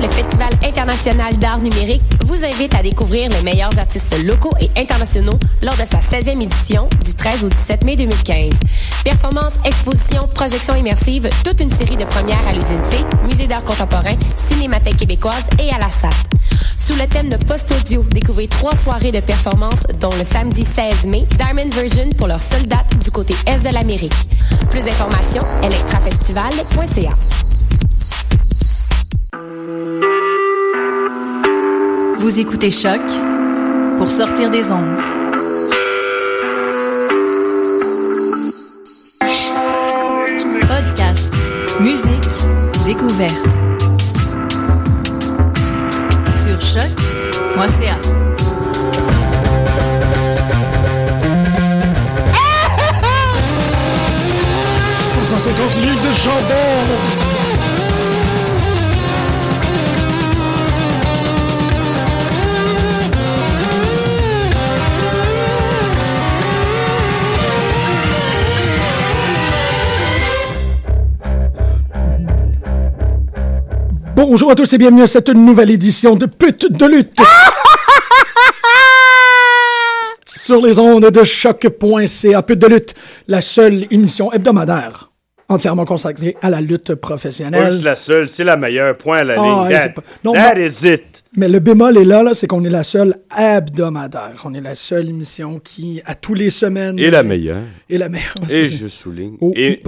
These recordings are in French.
Le Festival international d'art numérique, vous invite à découvrir les meilleurs artistes locaux et internationaux lors de sa 16e édition du 13 au 17 mai 2015. Performances, expositions, projections immersives, toute une série de premières à l'usine C, Musée d'art contemporain, Cinémathèque québécoise et à la SAT. Sous le thème de post-audio, découvrez trois soirées de performances, dont le samedi 16 mai, Diamond Version pour leurs seules dates du côté est de l'Amérique. Plus d'informations, electrafestival.ca. Vous écoutez Choc pour sortir des ondes. Podcast, musique, découverte. Sur choc.ca. 150 livres de chambon. Bonjour à tous et bienvenue à cette nouvelle édition de Pute de lutte. Sur les ondes de choc.ca, Pute de lutte, la seule émission hebdomadaire entièrement consacrée à la lutte professionnelle. juste la seule, c'est la meilleure. Point à la Ah, ligne. That, c'est pas- non, that non. is it. Mais le bémol est là, là c'est qu'on est la seule hebdomadaire. On est la seule émission qui, à tous les semaines... Et la meilleure. Et la meilleure. Et c'est- je souligne. Oh, et,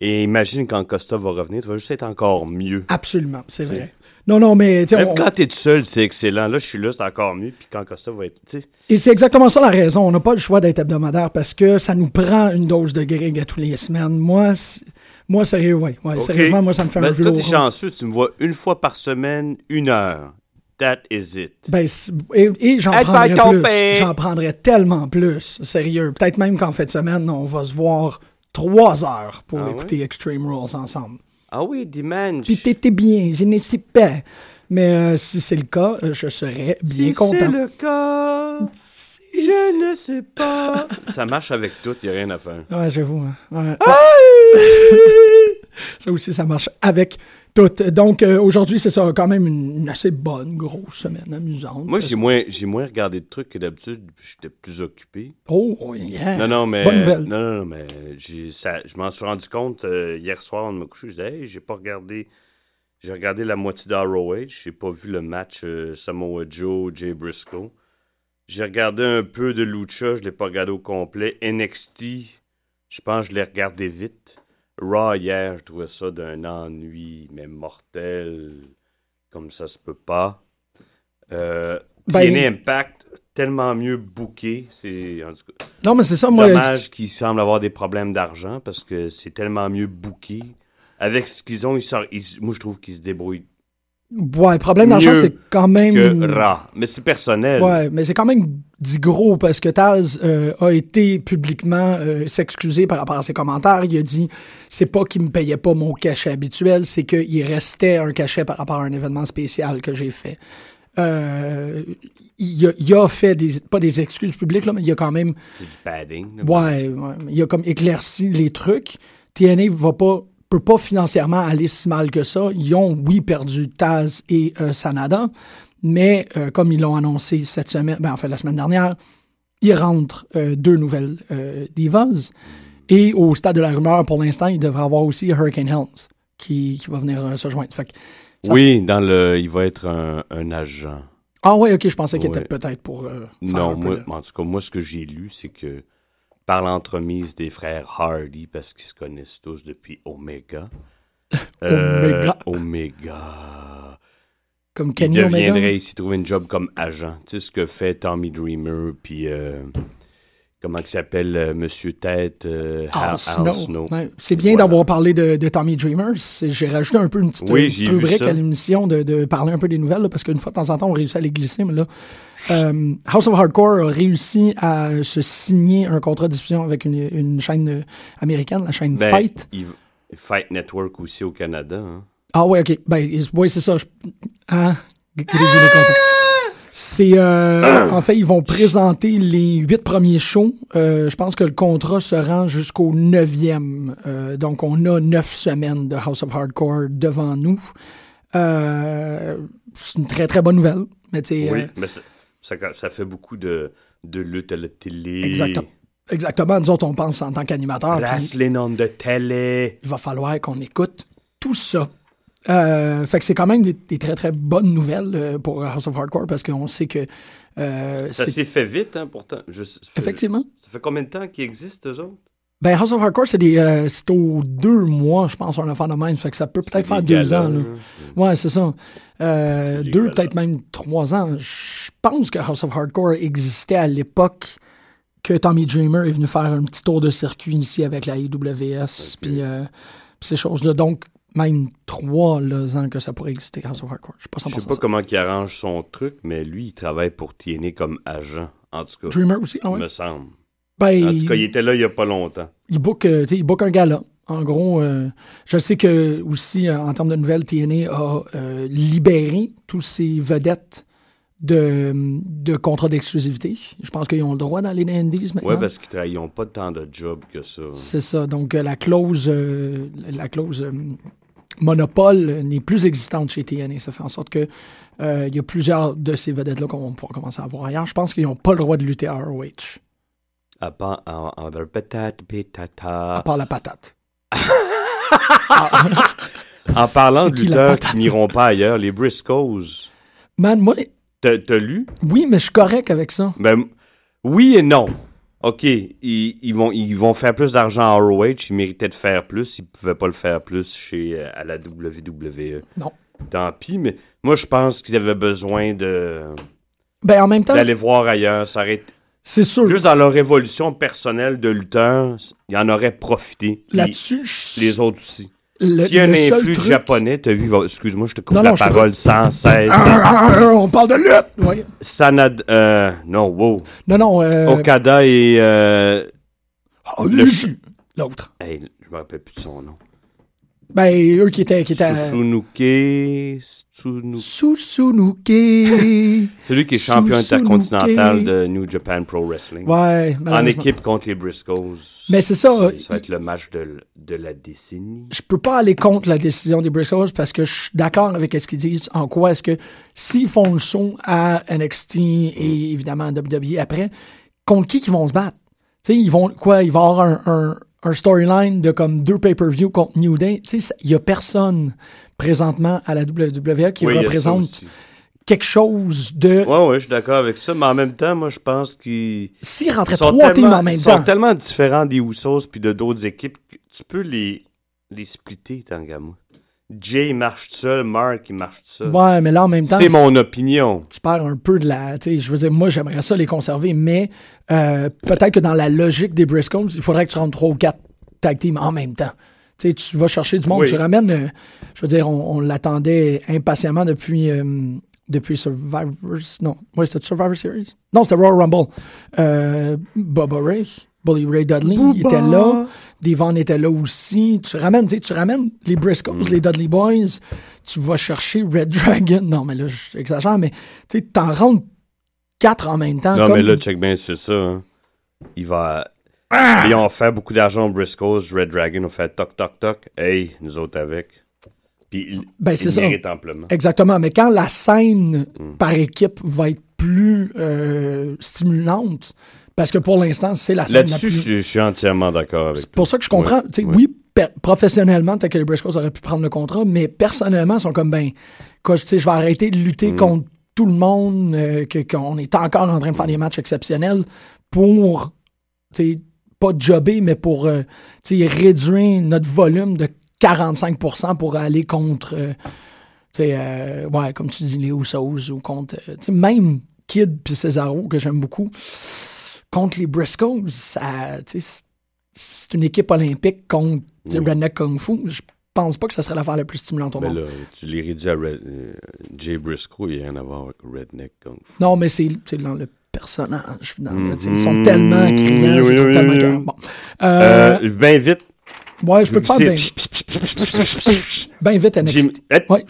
et imagine quand Costa va revenir, tu vas juste être encore mieux. Absolument, c'est vrai. Non, non, mais... Même on- quand t'es tout seul, c'est excellent. Là, je suis là, c'est encore mieux. Puis quand Costa va être. Tu sais, Et c'est exactement ça la raison. On n'a pas le choix d'être hebdomadaire parce que ça nous prend une dose de Greg à tous les semaines. Moi, moi sérieux, ouais. ouais ok. Sérieusement, moi, ça me fait Ben, un Toi, velours. t'es chanceux. Tu me vois une fois par semaine, une heure. That is it. Ben, et et j'en prendrais plus. J'en prendrais tellement plus. Sérieux. Peut-être même qu'en fin de semaine, on va se voir trois heures pour Ah écouter Extreme Rules ensemble. Ah oui, dimanche. Puis t'étais bien, je ne sais pas. Mais euh, si c'est le cas, euh, je serais bien si content. c'est le cas, je ne sais pas. Ça marche avec tout, il n'y a rien à faire. Ouais, j'avoue. hein. Ouais. ça aussi, ça marche avec tout. Donc, euh, aujourd'hui, c'est ça, quand même une, une assez bonne, grosse semaine amusante. Moi, j'ai moins, j'ai moins regardé de trucs que d'habitude. J'étais plus occupé. Oh, yeah. Non, non, mais. Bonne nouvelle. Non, non, non, mais j'ai, ça, je m'en suis rendu compte euh, hier soir, on me coucher. Je disais, hey, j'ai pas regardé. J'ai regardé la moitié d'ROH. J'ai pas vu le match euh, Samoa Joe, Jay Briscoe. J'ai regardé un peu de Lucha, je l'ai pas regardé au complet. NXT, je pense que je l'ai regardé vite. Raw hier, je trouvais ça d'un ennui, mais mortel. Comme ça se peut pas. Euh, Ben- Impact, tellement mieux booké. C'est, Non, mais c'est ça, moi. Dommage qu'ils semblent avoir des problèmes d'argent parce que c'est tellement mieux booké. Avec ce qu'ils ont, ils sortent- ils- moi je trouve qu'ils se débrouillent Ouais, problème d'argent, c'est quand même. que. Mais c'est personnel. Ouais, mais c'est quand même dit gros parce que Taz euh, a été publiquement euh, s'excuser par rapport à ses commentaires. Il a dit c'est pas qu'il me payait pas mon cachet habituel, c'est qu'il restait un cachet par rapport à un événement spécial que j'ai fait. Euh, il, a, il a fait des pas des excuses publiques là, mais il a quand même C'est du padding. ouais, ouais, il a comme éclairci les trucs. TNA va pas peut pas financièrement aller si mal que ça. Ils ont oui perdu Taz et euh, Sanada, mais euh, comme ils l'ont annoncé cette semaine, ben en fait la semaine dernière, ils rentrent euh, deux nouvelles euh, divas et au stade de la rumeur pour l'instant, il devrait avoir aussi Hurricane Helms qui, qui va venir se joindre. Fait que Oui, dans le, il va être un, un agent. Ah ouais, ok, je pensais qu'il Ouais. était peut-être pour Non, moi, en tout cas, moi ce que j'ai lu, c'est que par l'entremise des frères Hardy, parce qu'ils se connaissent tous depuis Omega. Omega. Omega. Comme Il Kenny Omega. deviendrait ici trouver une job comme agent. Tu sais ce que fait Tommy Dreamer, puis euh, comment il s'appelle, euh, Monsieur Tête, euh, Al Snow. Snow. Ouais. C'est bien Voilà. d'avoir parlé de, de Tommy Dreamer. J'ai rajouté un peu une petite, Oui, une petite rubrique à l'émission de, de parler un peu des nouvelles, là, parce qu'une fois de temps en temps, on réussit à les glisser. Mais là, euh, House of Hardcore a réussi à se signer un contrat de diffusion avec une, une chaîne américaine, la chaîne Ben, Fight. il- Fight Network aussi au Canada. hein. Ah ouais, ok. Ben, ouais, c'est ça. Je... Hein? C'est euh, en fait, ils vont présenter les huit premiers shows. Euh, je pense que le contrat se rend jusqu'au neuvième. Euh, donc, on a neuf semaines de House of Hardcore devant nous. Euh, c'est une très très bonne nouvelle. Mais Oui, mais ça, ça, ça fait beaucoup de, de lutte à la télé. exactement. Exactement. Nous autres, on pense en tant qu'animateur. Wrestling on the télé. il va falloir qu'on écoute tout ça. Euh, fait que c'est quand même des, des très très bonnes nouvelles euh, pour House of Hardcore parce qu'on sait que euh, Ça s'est fait vite, hein, pourtant. Je- ça fait- effectivement. Ça fait combien de temps qu'ils existent, eux autres? Ben House of Hardcore c'est des euh, c'est aux deux mois je pense un enfant de même fait que ça peut peut-être faire deux ans là. Ouais c'est ça. Euh, deux peut-être même trois ans. Je pense que House of Hardcore existait à l'époque que Tommy Dreamer est venu faire un petit tour de circuit ici avec la IWS puis euh, ces choses là donc même trois là, ans que ça pourrait exister House of Hardcore. Je suis pas 100% Je sais pas comment il arrange son truc, mais lui, il travaille pour TNA comme agent, en tout cas. Dreamer aussi, ah ouais? me semble. Ben, En tout cas, il était là il y a pas longtemps. il book, euh, il book un gala. En gros, euh, je sais que aussi, euh, en termes de nouvelles, TNA a euh, libéré tous ses vedettes de, de contrats d'exclusivité. Je pense qu'ils ont le droit d'aller dans les Indies maintenant. Ouais, parce qu'ils n'ont pas tant de job que ça. C'est ça. Donc, la clause, la clause monopole n'est plus existante chez TNA. Ça fait en sorte que euh, il y a plusieurs de ces vedettes-là qu'on va pouvoir commencer à voir ailleurs. Je pense qu'ils n'ont pas le droit de lutter à ROH, À part en leur patate, à part la patate. En parlant de la lutteurs qui n'iront pas ailleurs, les Briscoes. Man, moi, T'as t'as lu? oui, mais je suis correct avec ça. Ben, oui et non. OK, ils, ils vont, ils vont faire plus d'argent à ROH, ils méritaient de faire plus, ils pouvaient pas le faire plus chez, euh, à la WWE. Non. Tant pis, mais moi, je pense qu'ils avaient besoin de Ben, en même temps, d'aller voir ailleurs. Ça aurait c'est sûr. Juste dans leur évolution personnelle de lutteur, ils en auraient profité. Là-dessus, je- Les autres aussi. Le- S'il y a un influx truc- japonais, t'as vu, excuse-moi, je te coupe Non, la non, parole sans cesse. Ah, ah, ah, on parle de lutte! Ouais. Sanad, euh, non, wow. Non, non. Euh... Okada et, euh, oh. L'autre. hey, je me rappelle plus de son nom. Ben, eux qui étaient. Qui étaient... Susunuke, Tsunu- Susunuke. Celui qui est champion Susunuke. intercontinental de New Japan Pro Wrestling. ouais, en équipe contre les Briscoes. Mais c'est ça, Ça, euh, va être le match de, de la décennie. Je peux pas aller contre la décision des Briscoes parce que je suis d'accord avec ce qu'ils disent. En quoi est-ce que s'ils font le son à NXT et évidemment à WWE après, contre qui qu'ils vont se battre? Tu sais, ils vont quoi? Il va y avoir un, un, un storyline de comme deux pay-per-view contre New Day. Tu sais, il y a personne présentement à la WWE qui Oui, représente quelque chose de. Ouais, ouais, je suis d'accord avec ça, mais en même temps, moi, je pense qu'ils S'ils rentraient sont trois teams tellement, en même ils sont tellement différents des Usos puis de d'autres équipes que tu peux les, les splitter, tant qu'à moi. Jay marche tout seul, Mark, il marche tout seul. Ouais, mais là en même temps. C'est mon opinion. tu perds un peu de la. tu sais, Je veux dire, moi, j'aimerais ça les conserver, mais euh, peut-être que dans la logique des Briscoes, il faudrait que tu rentres trois ou quatre tag teams en même temps. Tu sais, tu vas chercher du monde, Oui. tu ramènes. euh, je veux dire, on, on l'attendait impatiemment depuis. euh, depuis Survivor. Non, ouais, c'était Survivor Series? Non, c'était Royal Rumble. Euh, Bubba Ray, Bully Ray Dudley, il était là. Devon était là aussi. Tu ramènes, tu ramènes les Briscoes, Mm. les Dudley Boys. Tu vas chercher Red Dragon. Non, mais là, j'exagère, mais tu t'en rentres quatre en même temps. Non, comme- mais là, check bien, c'est ça. hein. Il va. Ah! Ils ont fait beaucoup d'argent aux Briscoes. Red Dragon ont fait toc, toc, toc. Hey, nous autres avec. Puis Ben, c'est ça. amplement. Exactement, mais quand la scène Mm. par équipe va être plus euh, stimulante, parce que pour l'instant, c'est la scène la Là-dessus, plus... je, suis entièrement d'accord avec C'est pour ça que je comprends. Ouais. Oui, per- professionnellement, peut-être que les Briscoes auraient pu prendre le contrat, mais personnellement, ils sont comme, ben, sais, je vais arrêter de lutter Mm. contre tout le monde, euh, que- qu'on est encore en train de faire des matchs exceptionnels pour, tu sais, pas jobber, mais pour, euh, tu sais, réduire notre volume de 45% pour aller contre, euh, tu sais, euh, ouais, comme tu dis, les Usos ou contre, euh, tu sais, même Kid puis Cesaro, que j'aime beaucoup, contre les Briscoes, c'est une équipe olympique contre Oui. Redneck Kung Fu. Je pense pas que ça serait l'affaire la plus stimulante au Mais monde. là, tu les réduis à Red- euh, Jay Briscoe, il n'y a rien à voir avec Redneck Kung Fu. Non, mais c'est dans le personnage. dans. Ils sont tellement criants. Oui, oui, tellement. Bon. Euh, Euh, ben vite, ouais, je peux te faire bien, c'est- bien vite NXT. Ouais.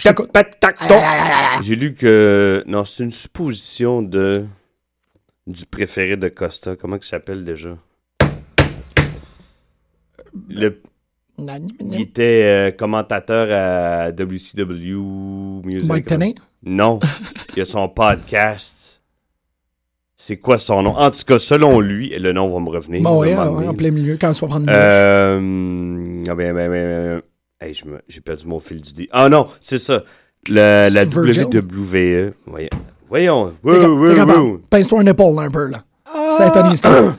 J'ai lu que. Non, c'est une supposition de. Du préféré de Costa. Comment il s'appelle déjà? Le- Il était euh, commentateur à WCW Music. Mike Tenay? Non. Il a son podcast. C'est quoi son nom? En tout cas, selon lui, le nom va me revenir. Bon, ouais, ouais, en plein milieu, quand tu vas prendre une. Euh, ah ben, ben, ben, ben, hey, je me- j'ai perdu mon fil d'idée. Ah non, c'est ça. Le- la? WWE. Voyons. Pince-toi un épaule, un peu, là. C'est Tony Stark.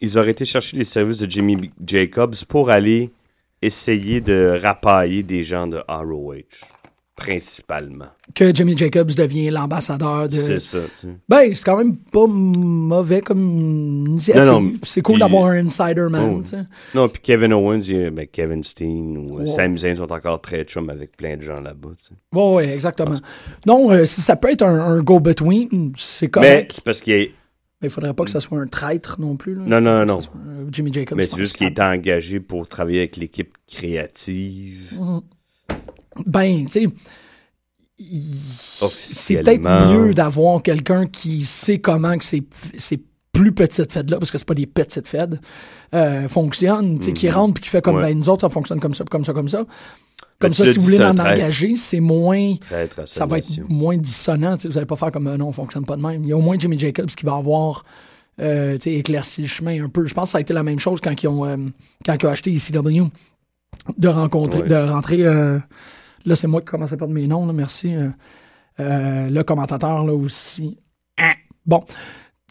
Ils auraient été chercher les services de Jimmy Jacobs pour aller essayer de rapailler des gens de ROH. Principalement. que Jimmy Jacobs devient l'ambassadeur de. C'est ça, tu sais. Ben, c'est quand même pas mauvais comme initiative. Non, non, c'est cool d'avoir un insider man. Oh. tu sais. Non, puis Kevin Owens, il- ben, Kevin Steen ou euh, Ouais. Sami Zayn sont encore très chum avec plein de gens là-bas. tu sais. Ouais, ouais, exactement. Non, euh, si ça peut être un, un go-between, c'est Mais correct. c'est parce qu'il est, Mais il faudrait pas que ça soit un traître non plus. là. Non, non, non. soit, euh, Jimmy Jacobs. mais c'est juste qu'il est engagé pour travailler avec l'équipe créative. Ben, tu sais. C'est peut-être mieux d'avoir quelqu'un qui sait comment que ces, ces plus petites fêtes-là, parce que c'est pas des petites fêtes, euh, fonctionnent, tu sais, qui rentre puis qui fait comme, Mhm. Ouais. ben, nous autres, ça fonctionne comme ça, comme ça, comme ça. Comme ça, si vous voulez traître. engager, c'est moins, ça va être moins dissonant, tu sais, vous allez pas faire comme, euh, non, on fonctionne pas de même. Il y a au moins Jimmy Jacobs qui va avoir, euh, éclairci le chemin un peu. Je pense que ça a été la même chose quand ils ont, quand ils ont acheté ECW, de rencontrer, Ouais. de rentrer, là, c'est moi qui commence à perdre mes noms, là, merci. euh, euh, le commentateur, là aussi. Ah. Bon,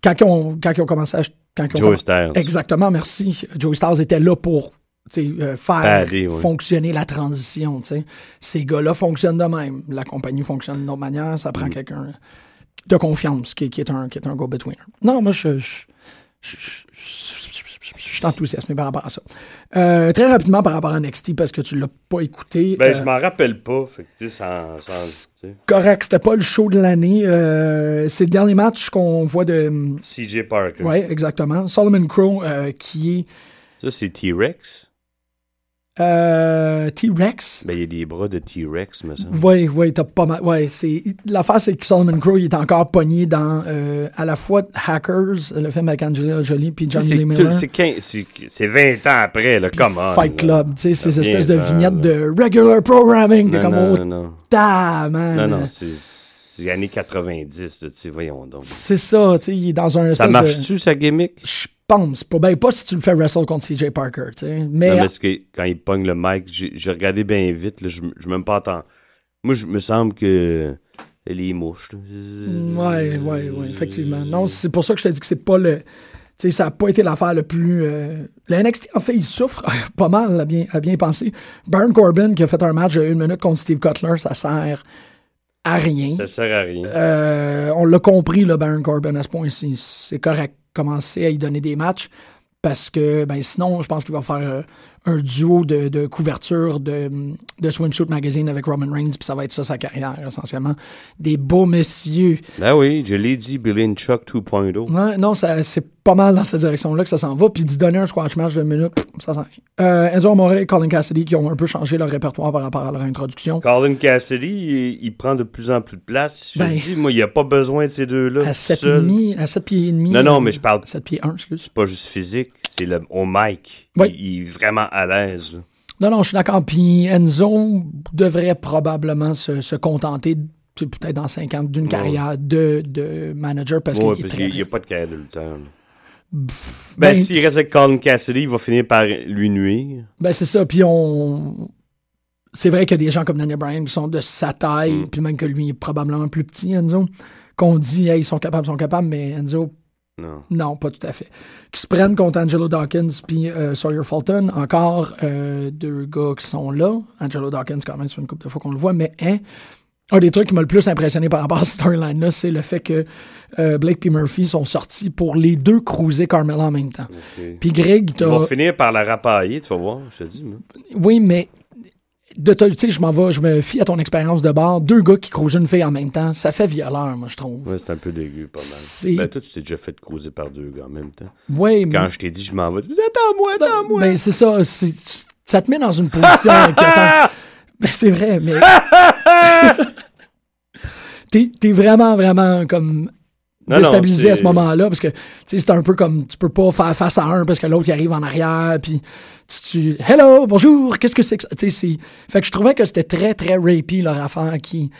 quand ils ont, quand ils ont commencé à. Quand Joey comm- Styles. Exactement, merci. Joey Styles était là pour euh, faire fonctionner la transition. Ces gars-là fonctionnent de même. La compagnie fonctionne d'une autre manière. Ça Mm. prend quelqu'un de confiance qui, qui est un, qui est un go-betweener. Non, moi, je, je, je, je- je- suis enthousiasmé par rapport à ça. Euh, très rapidement par rapport à NXT, parce que tu l'as pas écouté. Ben, euh, je m'en rappelle pas. Fait que, tu sais, sans, sans- correct, c'était pas le show de l'année. Euh, c'est le dernier match qu'on voit de. CJ Parker. Ouais, exactement. Solomon Crow, euh, qui est Ça, c'est T-Rex? Euh, T-Rex. Ben, il y a des bras de T-Rex, me semble. Oui, oui, t'as pas mal. Ouais, c'est. L'affaire, c'est que Solomon Crow, il est encore pogné dans euh, à la fois Hackers, le film avec Angelina Jolie, puis Johnny C'est Lee Miller. c'est quinze- c'est- c'est 20 ans après, là. Comment? Fight Club, tu sais, ces espèces de vignettes de regular programming. T'es Non, comme, non, oh, non, ta, man. Non, non, c'est les années 90, là, tu sais, voyons donc. C'est ça, tu sais, il est dans un. Ça de- marche-tu, sa gimmick? Je pense pas. Ben, pas si tu le fais wrestle contre CJ Parker, tu sais. Mais, Non, mais que quand il pogne le mic, j'ai regardé bien vite, là, je je même pas entends. Moi, je me semble que les mouches, là. Ouais, ouais, ouais, effectivement. Non, c'est pour ça que je te dis que c'est pas le. Tu sais, ça n'a pas été l'affaire le plus. euh, Le NXT, en fait, il souffre pas mal, à bien, à bien penser. Baron Corbin, qui a fait un match de une minute contre Steve Cutler, ça sert à rien. Ça sert à rien. Euh, on l'a compris, le Baron Corbin, à ce point-ci. C'est correct. Commencer à y donner des matchs parce que ben, sinon, je pense qu'il va faire euh, un duo de, de couverture de, de Swimsuit Magazine avec Roman Reigns, puis ça va être ça sa carrière, essentiellement. Des beaux messieurs. Ben oui, je l'ai dit, Billy and Chuck 2.0. Ouais, non, ça- c'est pas mal dans cette direction-là que ça s'en va. Puis d'y donner un squash match de minutes, pff, ça s'en. Euh, Enzo Amore et Colin Cassidy qui ont un peu changé leur répertoire par rapport à leur introduction. Colin Cassidy, il, il prend de plus en plus de place. Je Ben, dis, moi, il n'y a pas besoin de ces deux-là. À 7 seul. demi, à 7 pieds et demi. Non, non, mais je parle 7 pieds 1, excuse. pas juste physique, c'est le, au mic. Oui. Il, il est vraiment à l'aise. Non, non, je suis d'accord. Puis Enzo devrait probablement se, se contenter, peut-être dans 5 ans, d'une carrière de, de manager parce Ouais, qu'il n'y a pas de carrière de lutteur. Ben, Ben, s'il reste avec Colin Cassidy, il va finir par lui nuire. Ben, c'est ça. Puis on. C'est vrai qu'il y a des gens comme Daniel Bryan qui sont de sa taille, Mm. puis même que lui est probablement plus petit, Enzo, qu'on dit, hey, ils sont capables, ils sont capables, mais Enzo, Non. non, pas tout à fait. Qui se prennent contre Angelo Dawkins puis euh, Sawyer Fulton, encore euh, deux gars qui sont là. Angelo Dawkins, quand même, c'est une couple de fois qu'on le voit, mais hein, un des trucs qui m'a le plus impressionné par rapport à cette storyline-là, c'est le fait que euh, Blake et Murphy sont sortis pour les deux cruiser Carmella en même temps. Puis Greg, Ils vont finir par la rapailler, tu vas voir, je te dis. Oui, mais de tu sais, je m'en vais, je me fie à ton expérience de bar. Deux gars qui cruisent une fille en même temps, ça fait violeur, moi, je trouve. Ouais, c'est un peu dégueu, pas mal. Ben, toi, tu t'es déjà fait cruiser par deux gars en même temps. Oui, Quand mais... je t'ai dit, je m'en vais, tu me dis, attends-moi, attends-moi. Ben, c'est ça, c'est- ça te met dans une position inquiétante. Ben, c'est vrai, mais... t'es, t'es vraiment, vraiment comme Non, non, déstabilisé à ce moment-là, parce que, c'est un peu comme, tu peux pas faire face à un parce que l'autre, arrive en arrière, puis tu, tu hello, bonjour, qu'est-ce que c'est que ça? Tu sais, c'est... Fait que je trouvais que c'était très, très rapey, leur affaire, qui...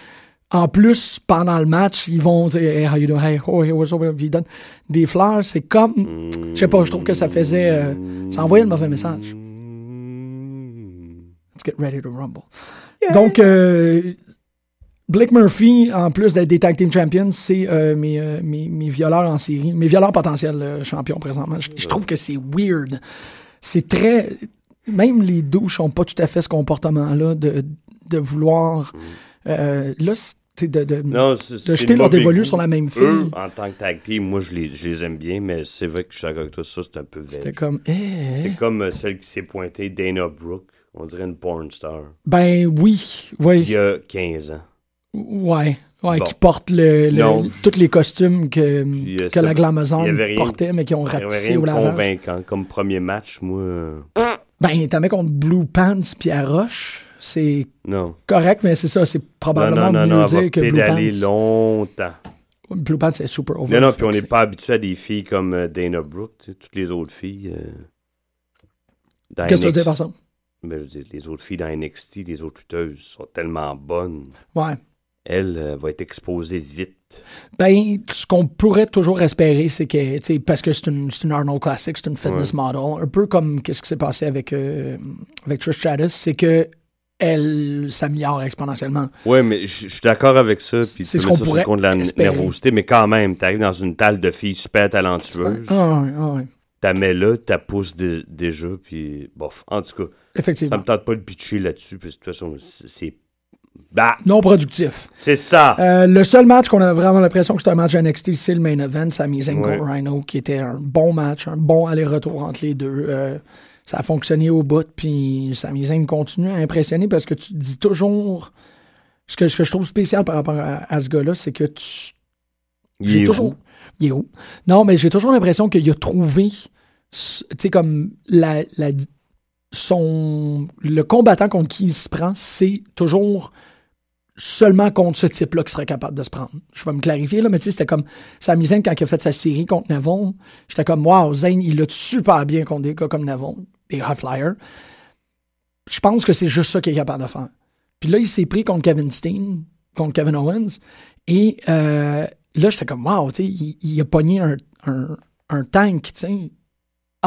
En plus, pendant le match, ils vont dire Hey, how you doing? Hey, oh, hey, what's up? Ils donnent des fleurs. C'est comme. Je sais pas, je trouve que ça faisait. euh, ça envoyait le mauvais message. Let's get ready to rumble. Donc, euh, Blake Murphy, en plus d'être des tag team champions, c'est euh, mes, euh, mes, mes violeurs en série, mes violeurs potentiels euh, champions présentement. Je, je trouve que c'est weird. C'est très. Même les douches n'ont pas tout à fait ce comportement-là de, de vouloir. là, c'est de, de, Non, de jeter leur dévolu sur la même fille. Eux, en tant que tag team, moi, je les, je les aime bien, mais c'est vrai que je suis d'accord avec toi, ça, c'est un peu C'était comme. eh, C'est comme celle qui s'est pointée, Dana Brooke. On dirait une porn star. Ben oui, oui. Il y a 15 ans. Ouais. Ouais, Bon. qui portent le, le- tous les costumes que, Puis, euh, que la glamazon portait, mais qui ont ratissé au lavage. convaincant. Comme premier match, moi, euh, Ben, t'as mis contre Blue Pants puis Roche. C'est correct, mais c'est ça, c'est probablement non, non, mieux non, dire que Blue Pants. longtemps. Blue Pants, c'est super over. Non, non, puis on n'est pas habitué à des filles comme euh, Dana Brooke, tu sais, toutes les autres filles. euh, Qu'est-ce que tu veux dire par ça? Ben, je veux dire, les autres filles dans NXT, les autres lutteuses sont tellement bonnes. Ouais. Elle euh, va être exposée vite. Ben, ce qu'on pourrait toujours espérer, c'est que, tu sais, parce que c'est une, Arnold Classic, c'est une fitness model, un peu comme qu'est-ce qui s'est passé avec, euh, avec Trish Stratus, c'est que elle s'améliore exponentiellement. Ouais, mais je suis d'accord avec ça. Puis C'est ce qu'on ça pourrait de la espérer. nervosité, mais quand même, tu arrives dans une talle de filles super talentueuses, Ah ouais, ah ouais. t'as mets là, t'as pousse dé- déjà, puis bof. En tout cas, ça Effectivement. me tente pas de pitcher là-dessus, que de toute façon, c'est- c'est. Bah, Non productif. c'est ça! Euh, le seul match qu'on a vraiment l'impression que c'est un match NXT, c'est le main event, Sami Zayn Ouais. Rhino, qui était un bon match, un bon aller-retour entre les deux. Euh, ça a fonctionné au bout, puis Sami Zayn continue à impressionner parce que tu dis toujours... Ce que, ce que je trouve spécial par rapport à, à ce gars-là, c'est que tu... Il est toujours... roux. Il est où? Non, mais j'ai toujours l'impression qu'il a trouvé, tu sais, comme la, la, son, le combattant contre qui il se prend, c'est toujours seulement contre ce type-là qu'il serait capable de se prendre. Je vais me clarifier, là, mais tu sais, c'était comme Sami Zayn, quand il a fait sa série contre Neville, j'étais comme, wow, Zayn, il l'a super bien contre des gars comme Neville, des high flyers. Je pense que c'est juste ça qu'il est capable de faire. Puis là, il s'est pris contre Kevin Steen, contre Kevin Owens, et euh, là, j'étais comme, wow, tu sais, il, il a pogné un, un, un tank, tu sais.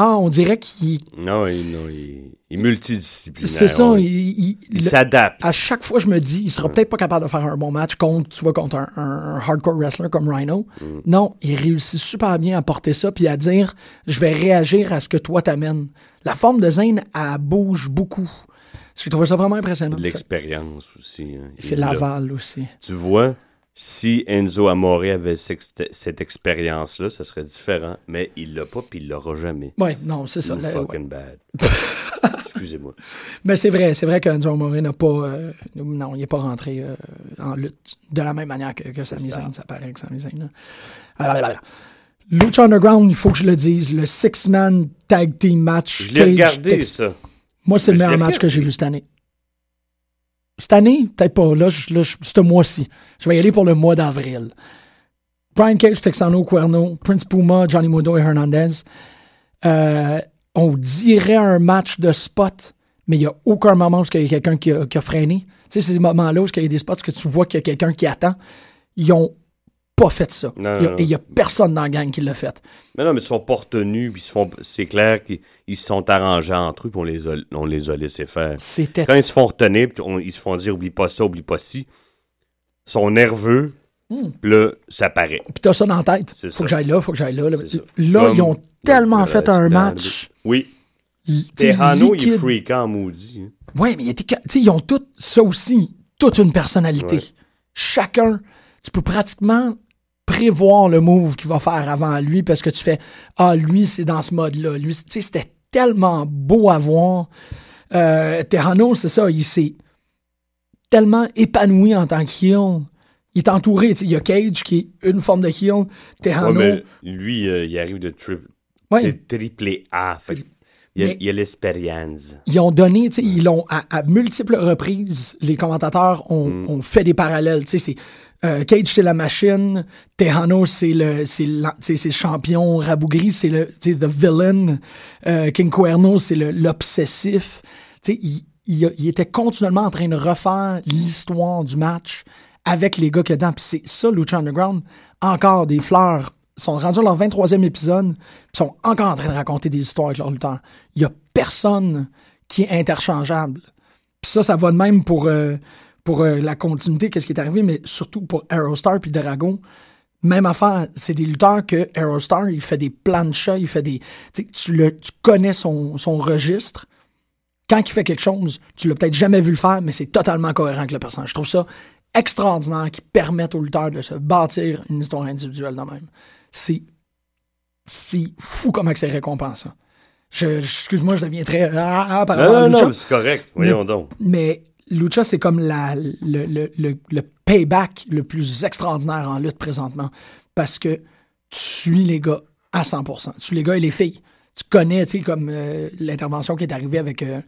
Ah, on dirait qu'il. Non, il, non, il, il est multidisciplinaire. C'est ça, On- il, il s'adapte. à chaque fois, je me dis, il sera peut-être pas capable de faire un bon match contre, tu vois, contre un, hardcore wrestler comme Rhino. Mm. Non, il réussit super bien à porter ça puis à dire, je vais réagir à ce que toi t'amènes. La forme de Zayn, elle bouge beaucoup. J'ai trouvé ça vraiment impressionnant. de l'expérience aussi. hein. C'est. Laval aussi. Tu vois, si Enzo Amore avait cette, cette expérience-là, ça serait différent. Mais il l'a pas, puis il l'aura jamais. Ouais, non, c'est ça. Ouais. fucking bad. Excusez-moi. Mais c'est vrai, c'est vrai qu'Enzo Amore n'a pas. euh, non, il n'est pas rentré euh, en lutte de la même manière que, que Sami ça. Zayn. Ça paraît que Sami Zayn. alors. Lucha Underground, il faut que je le dise, le six-man tag team match. Je l'ai regardé, ça. Moi, c'est le meilleur match que j'ai vu cette année. Cette année, peut-être pas. Là, je, ce mois-ci. Je vais y aller pour le mois d'avril. Brian Cage, Texano, Cuerno, Prince Puma, Johnny Mundo et Hernandez. Euh, on dirait un match de spot, mais il n'y a aucun moment où il y a quelqu'un qui a, qui freiné. Tu sais, ces moments-là où il y a des spots que tu vois qu'il y a quelqu'un qui attend. Ils ont pas fait ça. Non, Il y a- non, et il n'y a personne dans la gang qui l'a fait. Mais non, mais ils sont pas retenus, puis ils se font. C'est clair qu'ils ils se sont arrangés entre eux, puis on les a, on les a laissés faire. C'était Quand ils se font retenir, puis on- ils se font dire oublie pas ça, oublie pas ci, ils sont nerveux, Hmm. là, ça paraît. Puis t'as ça dans la tête. Faut ça. que j'aille là, faut que j'aille là. Là, ils ont tellement le fait un match. Oui. Tejano, il est freakant, maudit. hein. Ouais, mais il était, ils ont tout, ça aussi, toute une personnalité. Ouais. chacun, tu peux pratiquement prévoir le move qu'il va faire avant lui parce que tu fais Ah, lui, c'est dans ce mode-là. Lui, tu sais, c'était tellement beau à voir. Euh, Terrano, c'est ça, il s'est tellement épanoui en tant qu'heal. Il est entouré, tu sais, il y a Cage qui est une forme de heal. Terrano. Ouais, lui, euh, il arrive de tri- Ouais. triple A. Fait il y a- l'expérience. ils ont donné, tu sais, ils l'ont à, à multiples reprises, les commentateurs ont, Mm. ont fait des parallèles. Tu sais, c'est euh, Cage, c'est la machine, Tejano, c'est le, c'est champion, Rabougri, c'est le, the villain, euh, King Cuerno, c'est l'obsessif. Il, il, il était continuellement en train de refaire l'histoire du match avec les gars qu'il y a dedans. C'est ça, Lucha Underground, encore des fleurs. Ils sont rendus à leur 23e épisode, ils sont encore en train de raconter des histoires avec leurs lutteurs. Il y a personne qui est interchangeable. Puis ça, ça va de même pour, euh, pour euh, la continuité, qu'est-ce qui est arrivé, mais surtout pour Aerostar puis Dragon. Même affaire, c'est des lutteurs que Aerostar, il fait des planchas, il fait des. Tu, le, tu connais son, son registre. Quand il fait quelque chose, tu l'as peut-être jamais vu le faire, mais c'est totalement cohérent avec le personnage. Je trouve ça extraordinaire qui permettent aux lutteurs de se bâtir une histoire individuelle de même. C'est. C'est fou comment que c'est récompensant. Je, je- excuse-moi, je deviens très. Ah, ah, par Non, non, non, c'est correct. Voyons donc. Mais Lucha, c'est comme le, le, le, payback le plus extraordinaire en lutte présentement. Parce que tu suis les gars à 100%. Tu suis les gars et les filles. Tu connais, tu sais, comme euh, l'intervention qui est arrivée avec, euh,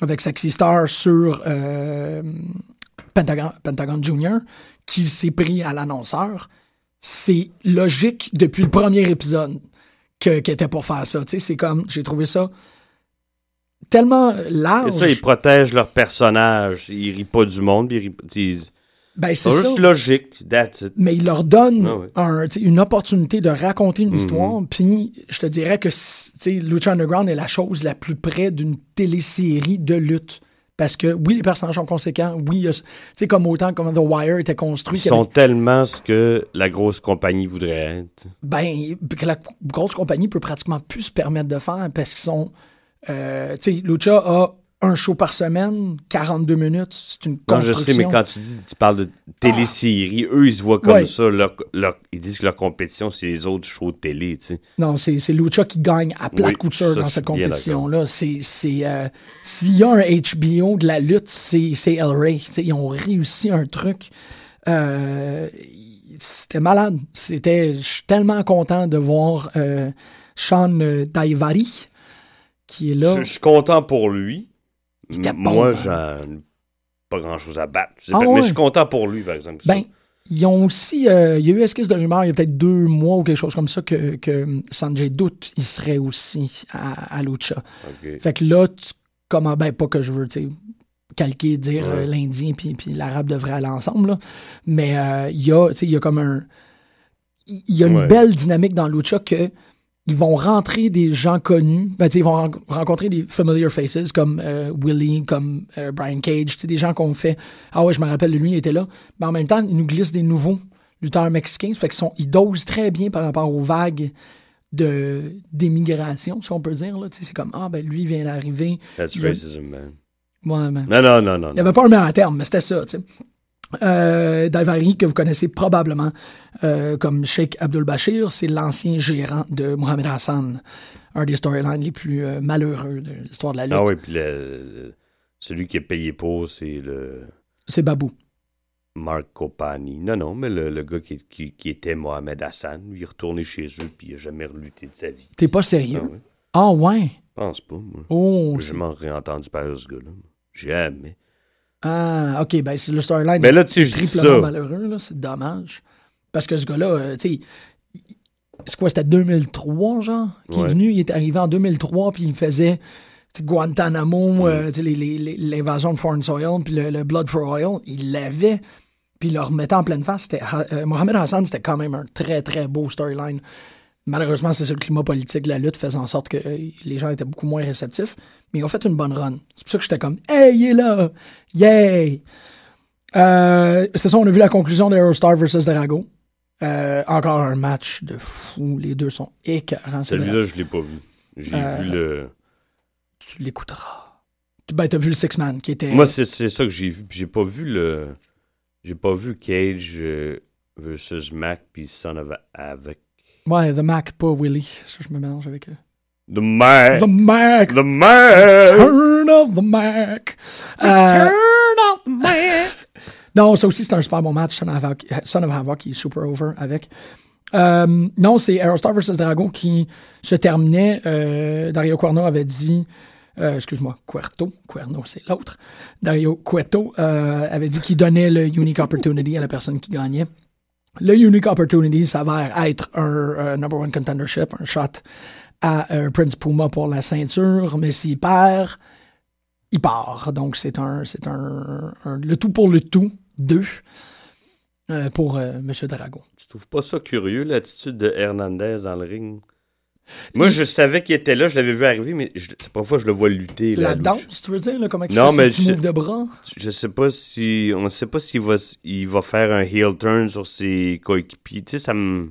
avec Sexy Star sur euh, Pentagon, Pentagon Junior, qui s'est pris à l'annonceur. C'est logique depuis le premier épisode que- était pour faire ça. Tu sais, c'est comme, j'ai trouvé ça tellement large. Et ça, ils protègent leur personnage. Ils rient pas du monde. puis Ils ils Ben, c'est ça. juste. That's it. mais il leur donne Ah ouais. un, une opportunité de raconter Mhm. une histoire. Puis je te dirais que tu sais, Lucha Underground est la chose la plus près d'une télésérie de lutte. Parce que oui, les personnages sont conséquents. Oui, tu sais, comme autant comme The Wire était construit. Ils sont avait- tellement ce que la grosse compagnie voudrait être. ben, que la grosse compagnie peut pratiquement plus se permettre de faire parce qu'ils sont. Euh, tu sais, Lucha a un show par semaine, 42 minutes. C'est une Non, je construction. sais, mais quand tu dis, tu parles de télésérie, eux, ils se voient comme Ouais. ça. Leur- leur- ils disent que leur compétition, c'est les autres shows de télé, tu sais. Non, c'est c'est Lucha qui gagne à plat Oui, couture ça, dans cette compétition-là. C'est, c'est, euh, S'il y a un HBO de la lutte, c'est, c'est El Rey. T'sais, ils ont réussi un truc. euh, c'était malade. C'était, je suis tellement content de voir euh, Sean Daivari qui est là. Je, je suis content pour lui. Moi, j'en pas grand-chose à battre. Ah pas- ouais? Mais je suis content pour lui, par exemple. Ben, ils ont aussi. euh, il y a eu esquisse de rumeur, il y a peut-être deux mois ou quelque chose comme ça, que, que Sanjay Dutt, il serait aussi à, à Lucha. Fait que là, tu, comment, ben, pas que je veux, tu sais, calquer, dire Ouais. euh, l'Indien puis, puis l'Arabe devrait aller ensemble, là. mais euh, il y a, tu sais, il y a comme un. Il il y a une Ouais. belle dynamique dans Lucha que ils vont rentrer des gens connus, ben, ils vont ren- rencontrer des familiar faces comme euh, Willie, comme euh, Brian Cage, des gens qu'on fait Ah ouais, je me rappelle de lui, il était là. Mais en même temps, ils nous glissent des nouveaux lutteurs mexicains. Ça fait qu'ils sont, ils dosent très bien par rapport aux vagues de d'émigration, si on peut dire. C'est comme Ah ben lui il vient d'arriver. That's racism, man. Ouais, ben, Non, non, non, non. il n'y avait pas un meilleur terme, mais c'était ça. Euh, Daivari, que vous connaissez probablement euh, comme Sheikh Abdul Bashir, c'est l'ancien gérant de Mohamed Hassan, un des storylines les plus euh, malheureux de l'histoire de la lutte. Ah oui, puis le- celui qui est payé pour, c'est le C'est Babou. Mark Copani. Non, non, mais le, le gars qui, qui, qui était Mohamed Hassan, lui, il est retourné chez eux, puis il n'a jamais relutté de sa vie. T'es pas Ah, sérieux? Ah ouais? Je pense pas, moi. Oh, J'ai c'est- jamais réentendu parler de ce gars-là. Jamais. Ah, ok, ben c'est le storyline. Mais là, tu sais, triplement ça. malheureux, là, c'est dommage. Parce que ce gars-là, euh, tu sais, c'est quoi, c'était 2003, genre, qui est venu, il est arrivé en 2003, puis il faisait Guantanamo, Mm. euh, l'invasion de Foreign Soil, puis le, le Blood for Oil, il l'avait, puis il le remettait en pleine face. C'était, euh, Mohamed Hassan, c'était quand même un très, très beau storyline. Malheureusement, c'est le climat politique de la lutte faisait en sorte que euh, les gens étaient beaucoup moins réceptifs, mais ils ont fait une bonne run. C'est pour ça que j'étais comme « Hey, il est là! Yay! » Euh, c'est ça, on a vu la conclusion d'Aerostar versus Drago. Euh, encore un match de fou. Les deux sont écœurants. Celui-là, je l'ai pas vu. J'ai Euh, vu le. Tu l'écouteras. Tu- Ben, t'as vu le Six-Man qui était. Moi, c'est c'est ça que j'ai vu. J'ai pas vu le. J'ai pas vu Cage versus Mac puis Son of Havoc. Ouais, The Mac, pas Willie. Ça, je me mélange avec eux. The Mac! The Mac! The Mac! Turn of the Mac! Euh, Turn of the Mac! non, ça aussi, c'est un super bon match. Son of Havoc, Son of Havoc qui est super over avec. Euh, non, c'est Aerostar vs Drago qui se terminait. Euh, Dario Cuerno avait dit, euh, excuse-moi, Cuerto, Cuerno c'est l'autre. Dario Cueto euh, avait dit qu'il donnait le unique opportunity à la personne qui gagnait. Le unique opportunity s'avère être un, un number one contendership, un shot à euh, Prince Puma pour la ceinture, mais s'il perd, il part. Donc c'est un, c'est un, le tout pour le tout, deux euh, pour euh, Monsieur Drago. Tu trouves pas ça curieux, l'attitude de Hernandez dans le ring? Moi, je savais qu'il était là, je l'avais vu arriver, mais je, c'est la fois je le vois lutter. La là, danse, tu veux dire, là, comment il Non, fait mais je- de bras? Je sais pas si. On sait pas s'il va, il va faire un heel turn sur ses coéquipiers. Tu sais, ça me.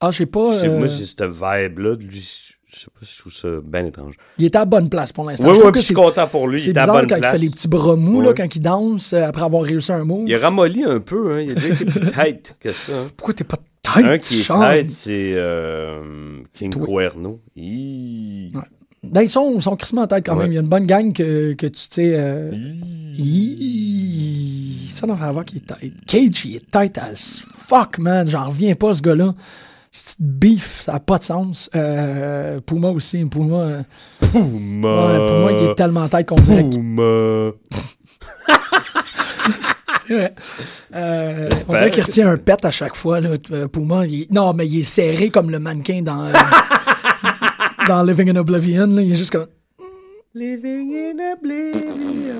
Ah, pas. je sais- euh, Moi, j'ai cette vibe-là de lui. Je sais pas, je trouve ça bien étrange. il était à bonne place pour l'instant. Oui, Je oui, puis que je suis c'est- content pour lui. Il C'est à bizarre bonne quand place. il fait les petits bras mous, là, quand il danse euh, après avoir réussi un move. Il a ramolli un peu, hein. Il a déjà été plus tight que ça. hein. Pourquoi t'es pas Un qui est Sean? tight, c'est euh, King toi. Cuerno. Hi. Ouais. Ben, ils sont, ils sont crissement en tête quand Ouais. même. Il y a une bonne gang que, que tu sais. Euh... Hi. Ça doit avoir qui est tight. Cage, il est tight as fuck, man. J'en reviens pas, ce gars-là. Petite beef, ça n'a pas de sens. Euh, Puma aussi. Puma, euh, Puma. ouais, Puma qui est tellement tête qu'on dirait que Puma. c'est vrai. Euh, on dirait qu'il retient un pet à chaque fois. Là. Euh, Puma, il est- non, mais il est serré comme le mannequin dans, euh, dans Living in Oblivion. là. Il est juste comme. Living in oblivion.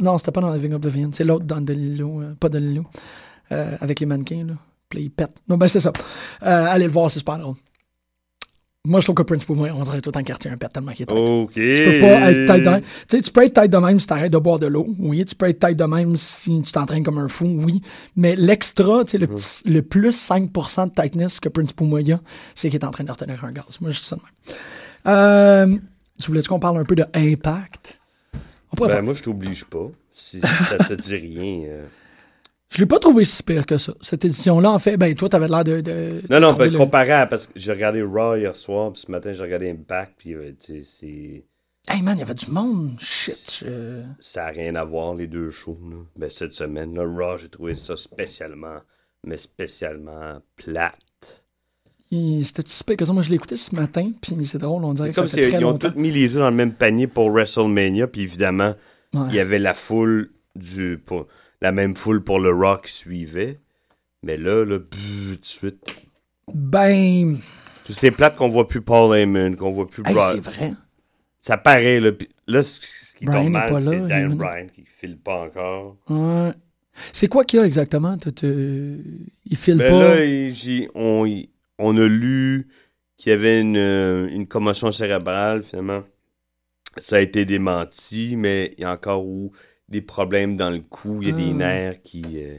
Non, c'était pas dans Living Oblivion. C'est l'autre dans Delilo. euh, pas Delilo. Avec les mannequins, là. Puis là, il pète. Non, ben c'est ça. Allez le voir, c'est super drôle. Moi, je trouve que Prince Puma, on dirait tout qu'il retient un pet tellement qu'il est tête. OK. Tu peux pas être tête de même. Tu sais, tu peux être tête de même si t'arrêtes de boire de l'eau. Oui. Tu peux être tête de même si tu t'entraînes comme un fou. Oui. Mais l'extra, tu sais, le, petit- le plus 5% de tightness que Prince Puma a, c'est qu'il est en train de retenir un gaz. Moi, je dis ça de même. Euh, tu voulais-tu qu'on parle un peu de Impact? On Ben, pas- moi, je t'oblige pas. Si ça te dit rien. euh. Je l'ai pas trouvé si pire que ça. Cette édition-là, en fait, ben toi, t'avais l'air de, de- Non, de non, ben, le- comparé à. Parce que j'ai regardé Raw hier soir, puis ce matin, j'ai regardé Impact, puis euh, tu sais, c'est. Hey man, il y avait du monde. Shit. je- Ça n'a rien à voir, les deux shows. Là. Ben, cette semaine, là, Raw, j'ai trouvé ça spécialement, mais spécialement plate. C'était si pire que ça. Moi, je l'ai écouté ce matin, puis c'est drôle, on dirait que ça comme fait s'ils très ils ont tous mis les œufs dans le même panier pour WrestleMania, puis évidemment, Ouais. il y avait la foule du. pour- la même foule pour le qui suivait. Mais là, là, tout de suite. Ben, Tous ces plates qu'on voit plus Paul Heyman, qu'on voit plus hey, Brock. c'est vrai. Ça paraît, là. Là, ce qui Brian tombe est mal, c'est Dan. Bryan qui file pas encore. Ouais. C'est quoi qu'il y a exactement? Il file Mais pas? Ben là, il- on, il- on a lu qu'il y avait une, euh, une commotion cérébrale, finalement. Ça a été démenti, mais il y a encore eu des problèmes dans le cou. Il y a des Ah. nerfs qui euh,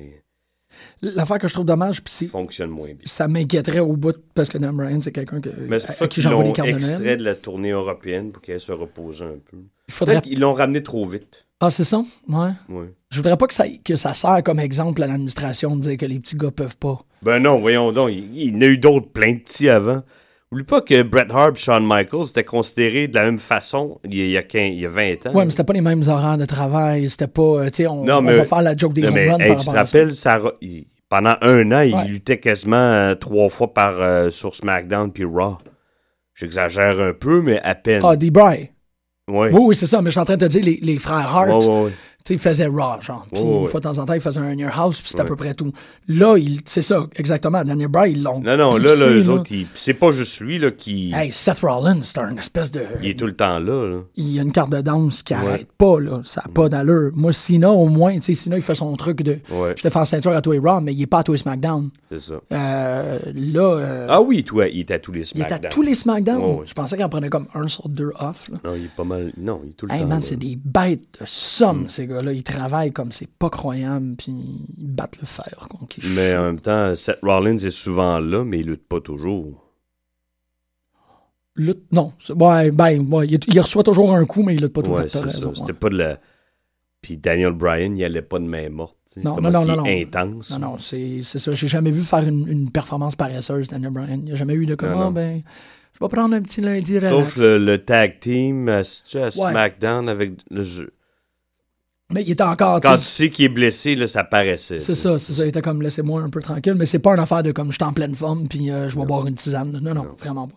L'affaire que je trouve dommage, puis c'est- fonctionnent moins bien. ça m'inquiéterait au bout, parce que Dan Bryan, c'est quelqu'un que, Mais c'est pour à qui j'envoie l'ont cartes extrait de la tournée européenne pour qu'elle se repose un peu. Il faudrait... Peut-être qu'ils l'ont ramené trop vite. Ah, c'est ça? Ouais. Ouais. Je voudrais pas que ça, que ça sert comme exemple à l'administration de dire que les petits gars peuvent pas. Ben non, voyons donc, il, il y en a eu d'autres plein de petits avant. Oublie pas que Bret Hart et Shawn Michaels étaient considérés de la même façon il y a, il y a 15 il y a 20 ans. Ouais, mais c'était pas les mêmes horaires de travail. C'était pas, euh, tu sais, on, Non, on mais- va faire la joke des Non, mais, hey, par tu te ça. rappelles, il- pendant un an, il luttait quasiment euh, trois fois par euh, sur SmackDown puis Raw. J'exagère un peu, mais à peine. Ah, D-Bry. ouais. Oui, oui, c'est ça, mais je suis en train de te dire, les, les frères Hart, Ouais, sais, ils faisaient Raw, genre. Puis une fois de temps en temps, ils faisaient un Your House, puis c'était à peu près tout. Là, il- c'est ça, exactement. Daniel Bryan, ils l'ont. Non, non, là, poussé, là, eux autres, ils- c'est pas juste lui là, qui Hey, Seth Rollins, c'est un espèce de. il est tout le temps là. là. il y a une carte de danse qui Ouais. arrête pas, là. Ça n'a pas d'allure. Moi, Sina, au moins, tu sais, Sina, il fait son truc de. Ouais, Je te fais la ceinture à toi et Raw, mais il est pas à toi et SmackDown. c'est ça. Euh, là. euh, Ah oui, toi, il est à tous les il est SmackDown. à tous les SmackDown. Je pensais qu'il en prenait comme un sur deux off, là. Non, il est pas mal. Non, il est tout le Hey temps. man, c'est des bêtes de somme, Mm. ces gars-là. Ils travaillent comme c'est pas croyable, puis ils battent le fer. Mais en même temps, Seth Rollins est souvent là, mais il lutte pas toujours. Lutte- non. Ouais, ben, ouais, il, il reçoit toujours un coup, mais il lutte pas Ouais, t'as c'est ça. C'était pas de la. Puis Daniel Bryan, il allait pas de main morte. Non, Comment non, non, non, intense. Non, non, c'est ça. J'ai jamais vu faire une, une performance paresseuse, Daniel Bryan. Il n'y a jamais eu de comme, Non, non. Ah, ben, je vais prendre un petit lundi relax. Sauf le, le tag team, à, à Ouais. SmackDown avec le jeu? Mais il était encore. Quand tu sais, qu'il est blessé, là, ça paraissait. C'est ça, c'est ça. Il était comme laissez-moi un peu tranquille, mais c'est pas une affaire de comme je suis en pleine forme puis euh, je vais boire une tisane. Non, non, vraiment pas.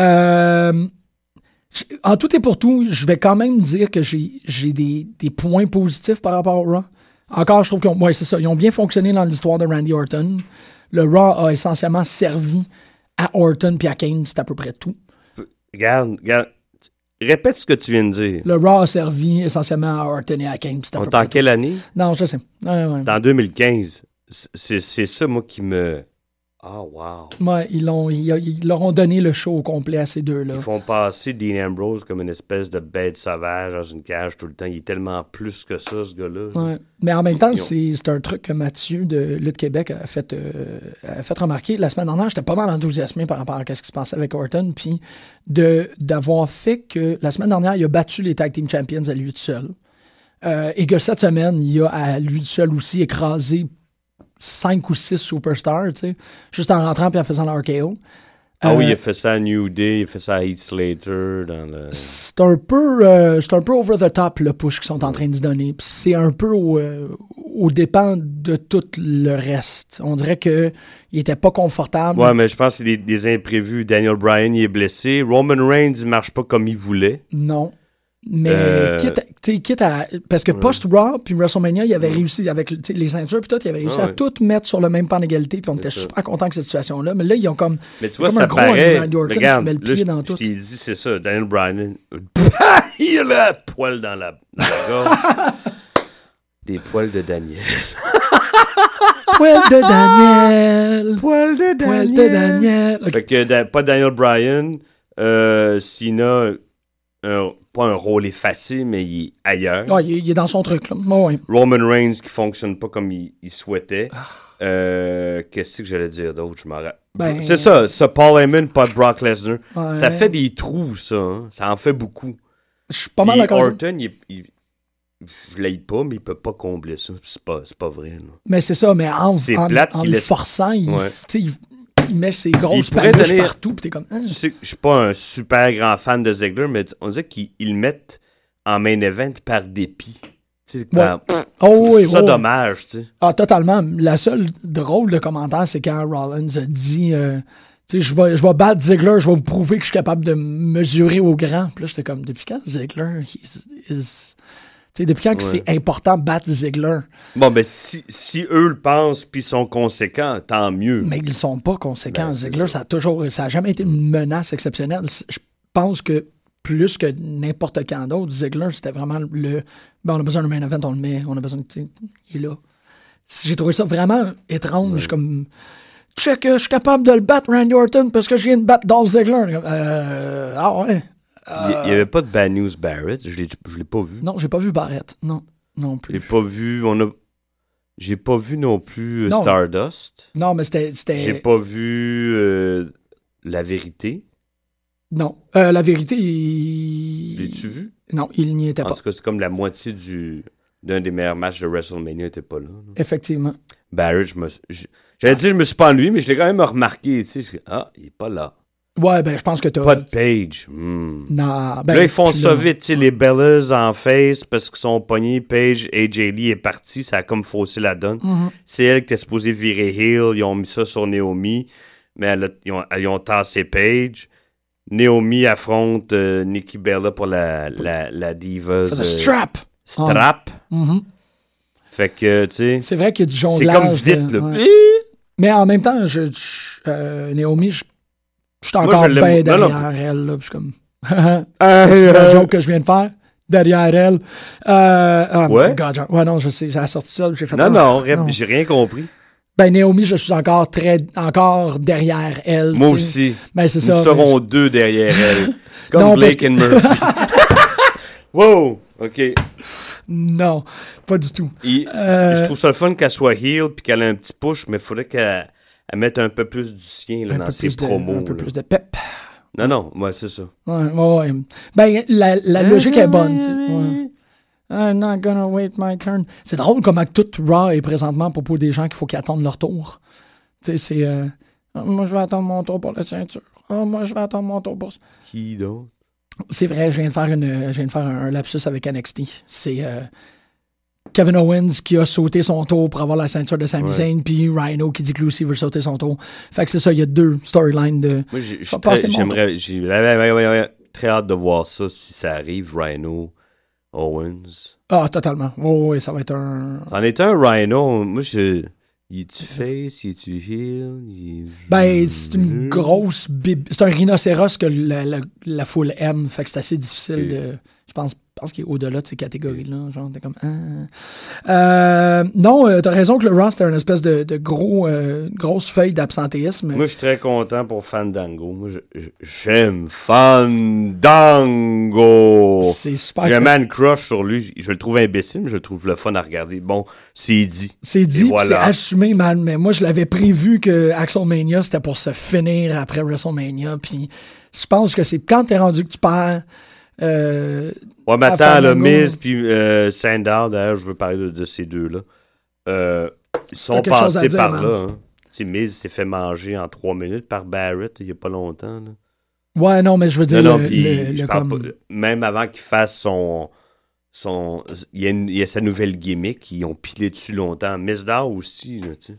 Euh, en tout et pour tout, je vais quand même dire que j'ai des, des points positifs par rapport au Raw. Encore, je trouve qu'ils ont, ouais, c'est ça, ils ont bien fonctionné dans l'histoire de Randy Orton. Le Raw a essentiellement servi à Orton puis à Kane, c'est à peu près tout. Regarde, regarde. Répète ce que tu viens de dire. Le Raw a servi essentiellement à Orton et à Kane, On est en quelle année? Non, je sais. Ouais, ouais. En 2015. C'est c'est ça, moi, qui me... Ah, wow. Ouais, ils, l'ont- ils, ils leur ont donné le show au complet à ces deux-là. Ils font passer Dean Ambrose comme une espèce de bête sauvage dans une cage tout le temps. Il est tellement plus que ça, ce gars-là. Ouais. Mais en même temps, ont- c'est c'est un truc que Mathieu de Lutte Québec a fait, euh, a fait remarquer. La semaine dernière, j'étais pas mal enthousiasmé par rapport à ce qui se passait avec Orton, puis de- d'avoir fait que la semaine dernière, il a battu les Tag Team Champions à lui tout seul. Euh, et que cette semaine, il a à lui seul aussi écrasé cinq ou six superstars, tu sais, juste en rentrant puis en faisant leur KO. Ah oui, Euh, il a fait ça à New Day, il a fait ça à Heath Slater dans le... c'est un peu euh, c'est un peu over the top le push qu'ils sont en train de se donner Puis c'est un peu au, euh, au dépend de tout le reste on dirait que il était pas confortable Ouais, mais je pense que c'est des, des imprévus. Daniel Bryan, il est blessé. Roman Reigns, il marche pas comme il voulait. non mais Euh, quitte, à, quitte parce que post Raw puis WrestleMania il avait réussi avec les ceintures puis tout il avait réussi Ah à ouais. tout mettre sur le même plan d'égalité puis on était ça. super content que cette situation là mais là ils ont comme Mais tu vois, comme ça un gros paraît... Orton Regarde, met le pied dans je tout. t'ai dit, c'est ça. Daniel Bryan, il a le poil dans la, dans la gorge. Des poils de Daniel. poil de Daniel Poil de poil de Daniel Ok. Fait que pas Daniel Bryan, euh, un- pas un rôle effacé, mais il est ailleurs. Ouais, il, est- il est dans son truc là ouais. Roman Reigns qui fonctionne pas comme il, il souhaitait. Ah. Euh, Qu'est-ce que j'allais dire d'autre? Je m'en Ben- C'est ça, ça, Paul Heyman, pas Brock Lesnar. Ouais. Ça fait des trous, ça. hein. Ça en fait beaucoup. Je suis pas mal d'accord. Orton, il, il- je l'aille pas, mais il peut pas combler ça. C'est pas, pas vrai. là. Mais c'est ça, mais en, en, en forçant, Ouais. il, il met ses grosses paluches partout, pis t'es comme... hein? Tu sais que je suis pas un super grand fan de Ziggler, mais on dirait qu'ils ils le mettent en main event par dépit. Ouais. Oh, oui, trouve ça oui. dommage, tu sais. Ah, totalement. La seule drôle de commentaire, c'est quand Rollins a dit... euh, tu sais, je vais, je vais battre Ziggler, je vais vous prouver que je suis capable de mesurer au grand. Puis là, j'étais comme, depuis quand Ziggler is- is- Tu sais, depuis quand Ouais. c'est important de battre Ziggler? Bon, ben, si, si eux le pensent puis sont conséquents, tant mieux. Mais ils sont pas conséquents. Ben, c'est Ziggler, ça. ça a toujours, ça a jamais été une menace exceptionnelle. Je pense que plus que n'importe quand d'autre, Ziggler, c'était vraiment le. Ben, on a besoin d'un main event, on le met. On a besoin de. Il est là. J'ai trouvé ça vraiment étrange, comme. Check, je suis capable de le battre, Randy Orton, parce que je viens de battre Dolph Ziggler. Euh, ah ouais. Il n'y avait pas de Bad News Barrett. Je je l'ai pas vu. Non, j'ai pas vu Barrett. Non, non plus. pas vu. On a. J'ai pas vu non plus euh, Non. Stardust. Non, mais c'était. J'ai pas vu euh, La Vérité. non. Euh, la vérité, il. L'as-tu vu? Non, il n'y était En pas. tout cas, c'est comme la moitié du d'un des meilleurs matchs de WrestleMania n'était pas là. là. Effectivement. Barrett, je me j'allais dire je me suis pas ennuyé, mais je l'ai quand même remarqué. Tu sais, ah, il est pas là. Ouais, ben, je pense que t'as. Pas de page. Hmm. Non, ben, là, ils font ça vite, tu sais, les Bellas en face parce qu'ils sont pognés. Page, AJ Lee est parti, ça a comme faussé la donne. Mhm. C'est elle qui était supposée virer Hill, ils ont mis ça sur Naomi, mais elle a- ils, ont, ils ont tassé Page. Naomi affronte euh, Nikki Bella pour la, la, la the euh, strap. strap. Mhm. Fait que, tu sais, C'est vrai qu'il y a du c'est jonglage. comme vite, de- là. ouais. Mais en même temps, je, je- euh, Naomi, je, je suis encore je bien non, non. derrière elle. Là, puis je suis comme. C'est la joke que je viens de faire. Derrière elle. Euh, oh Ouais. God, ouais, non, je sais, j'ai sorti ça. J'ai fait Non, oh, non, j'ai rien compris. Ben, Naomi, je suis encore très, encore derrière elle. Moi aussi. Ben, c'est Nous ça. serons deux derrière elle. Comme Non, Blake and Murphy. wow! OK. Non, pas du tout. Il- Euh, Je trouve ça le fun qu'elle soit heel puis qu'elle ait un petit push, mais il faudrait qu'elle elle mette un peu plus du sien là, dans ses de, promos. un peu là. plus de pep. Non, non, moi, c'est ça. Ouais, ouais, ouais. Ben, la, la logique est bonne. Ouais. I'm not gonna wait my turn. C'est drôle comment tout Raw est présentement pour des gens qu'il faut qu'ils attendent leur tour. Tu sais, c'est. euh, Ah, moi, je vais attendre mon tour pour la ceinture. Ah, moi, je vais attendre mon tour pour. Qui d'autre? C'est vrai, je viens de faire, une, je viens de faire un lapsus avec NXT. C'est euh, Kevin Owens qui a sauté son tour pour avoir la ceinture de Sami Ouais. Zayn, puis Rhino qui dit que lui aussi veut sauter son tour. Fait que c'est ça, il y a deux storylines de. Moi, j'aimerais. J'ai très hâte de voir ça si ça arrive, Rhino, Owens. Ah, totalement. Oui, oui, ça va être un. En étant un Rhino, moi, je. Il est-tu face, il est-tu heel? il est- Ben, c'est une grosse bib... C'est un rhinocéros que la, la, la foule aime. Fait que c'est assez difficile de. Je pense, pense qu'il est au-delà de ces catégories-là. Genre, t'es comme. ah. Euh, non, euh, t'as raison que le Raw, c'était une espèce de, de gros, euh, grosse feuille d'absentéisme. Moi, je suis très content pour Fandango. Moi, j'aime Fandango. C'est super. J'ai un que- man crush sur lui. Je le trouve imbécile, mais je le trouve le fun à regarder. Bon, c'est dit. C'est dit, voilà. c'est assumé, man. Mais moi, je l'avais prévu que Axelmania, c'était pour se finir après WrestleMania. Puis je pense que c'est quand t'es rendu que tu perds. Euh, Ouais, mais attends, le Fandango. Miz puis euh, Sandow, d'ailleurs, je veux parler de, de ces deux-là. Euh, ils sont passés dire, par man. là. Hein. Miz s'est fait manger en trois minutes par Barrett il n'y a pas longtemps. là. ouais, non, mais je veux dire, Non, non, le- puis le- je le parle comme- pas- même avant qu'il fasse son. son il, y a une- il y a sa nouvelle gimmick, ils ont pilé dessus longtemps. Miz Dow aussi, là, tu sais.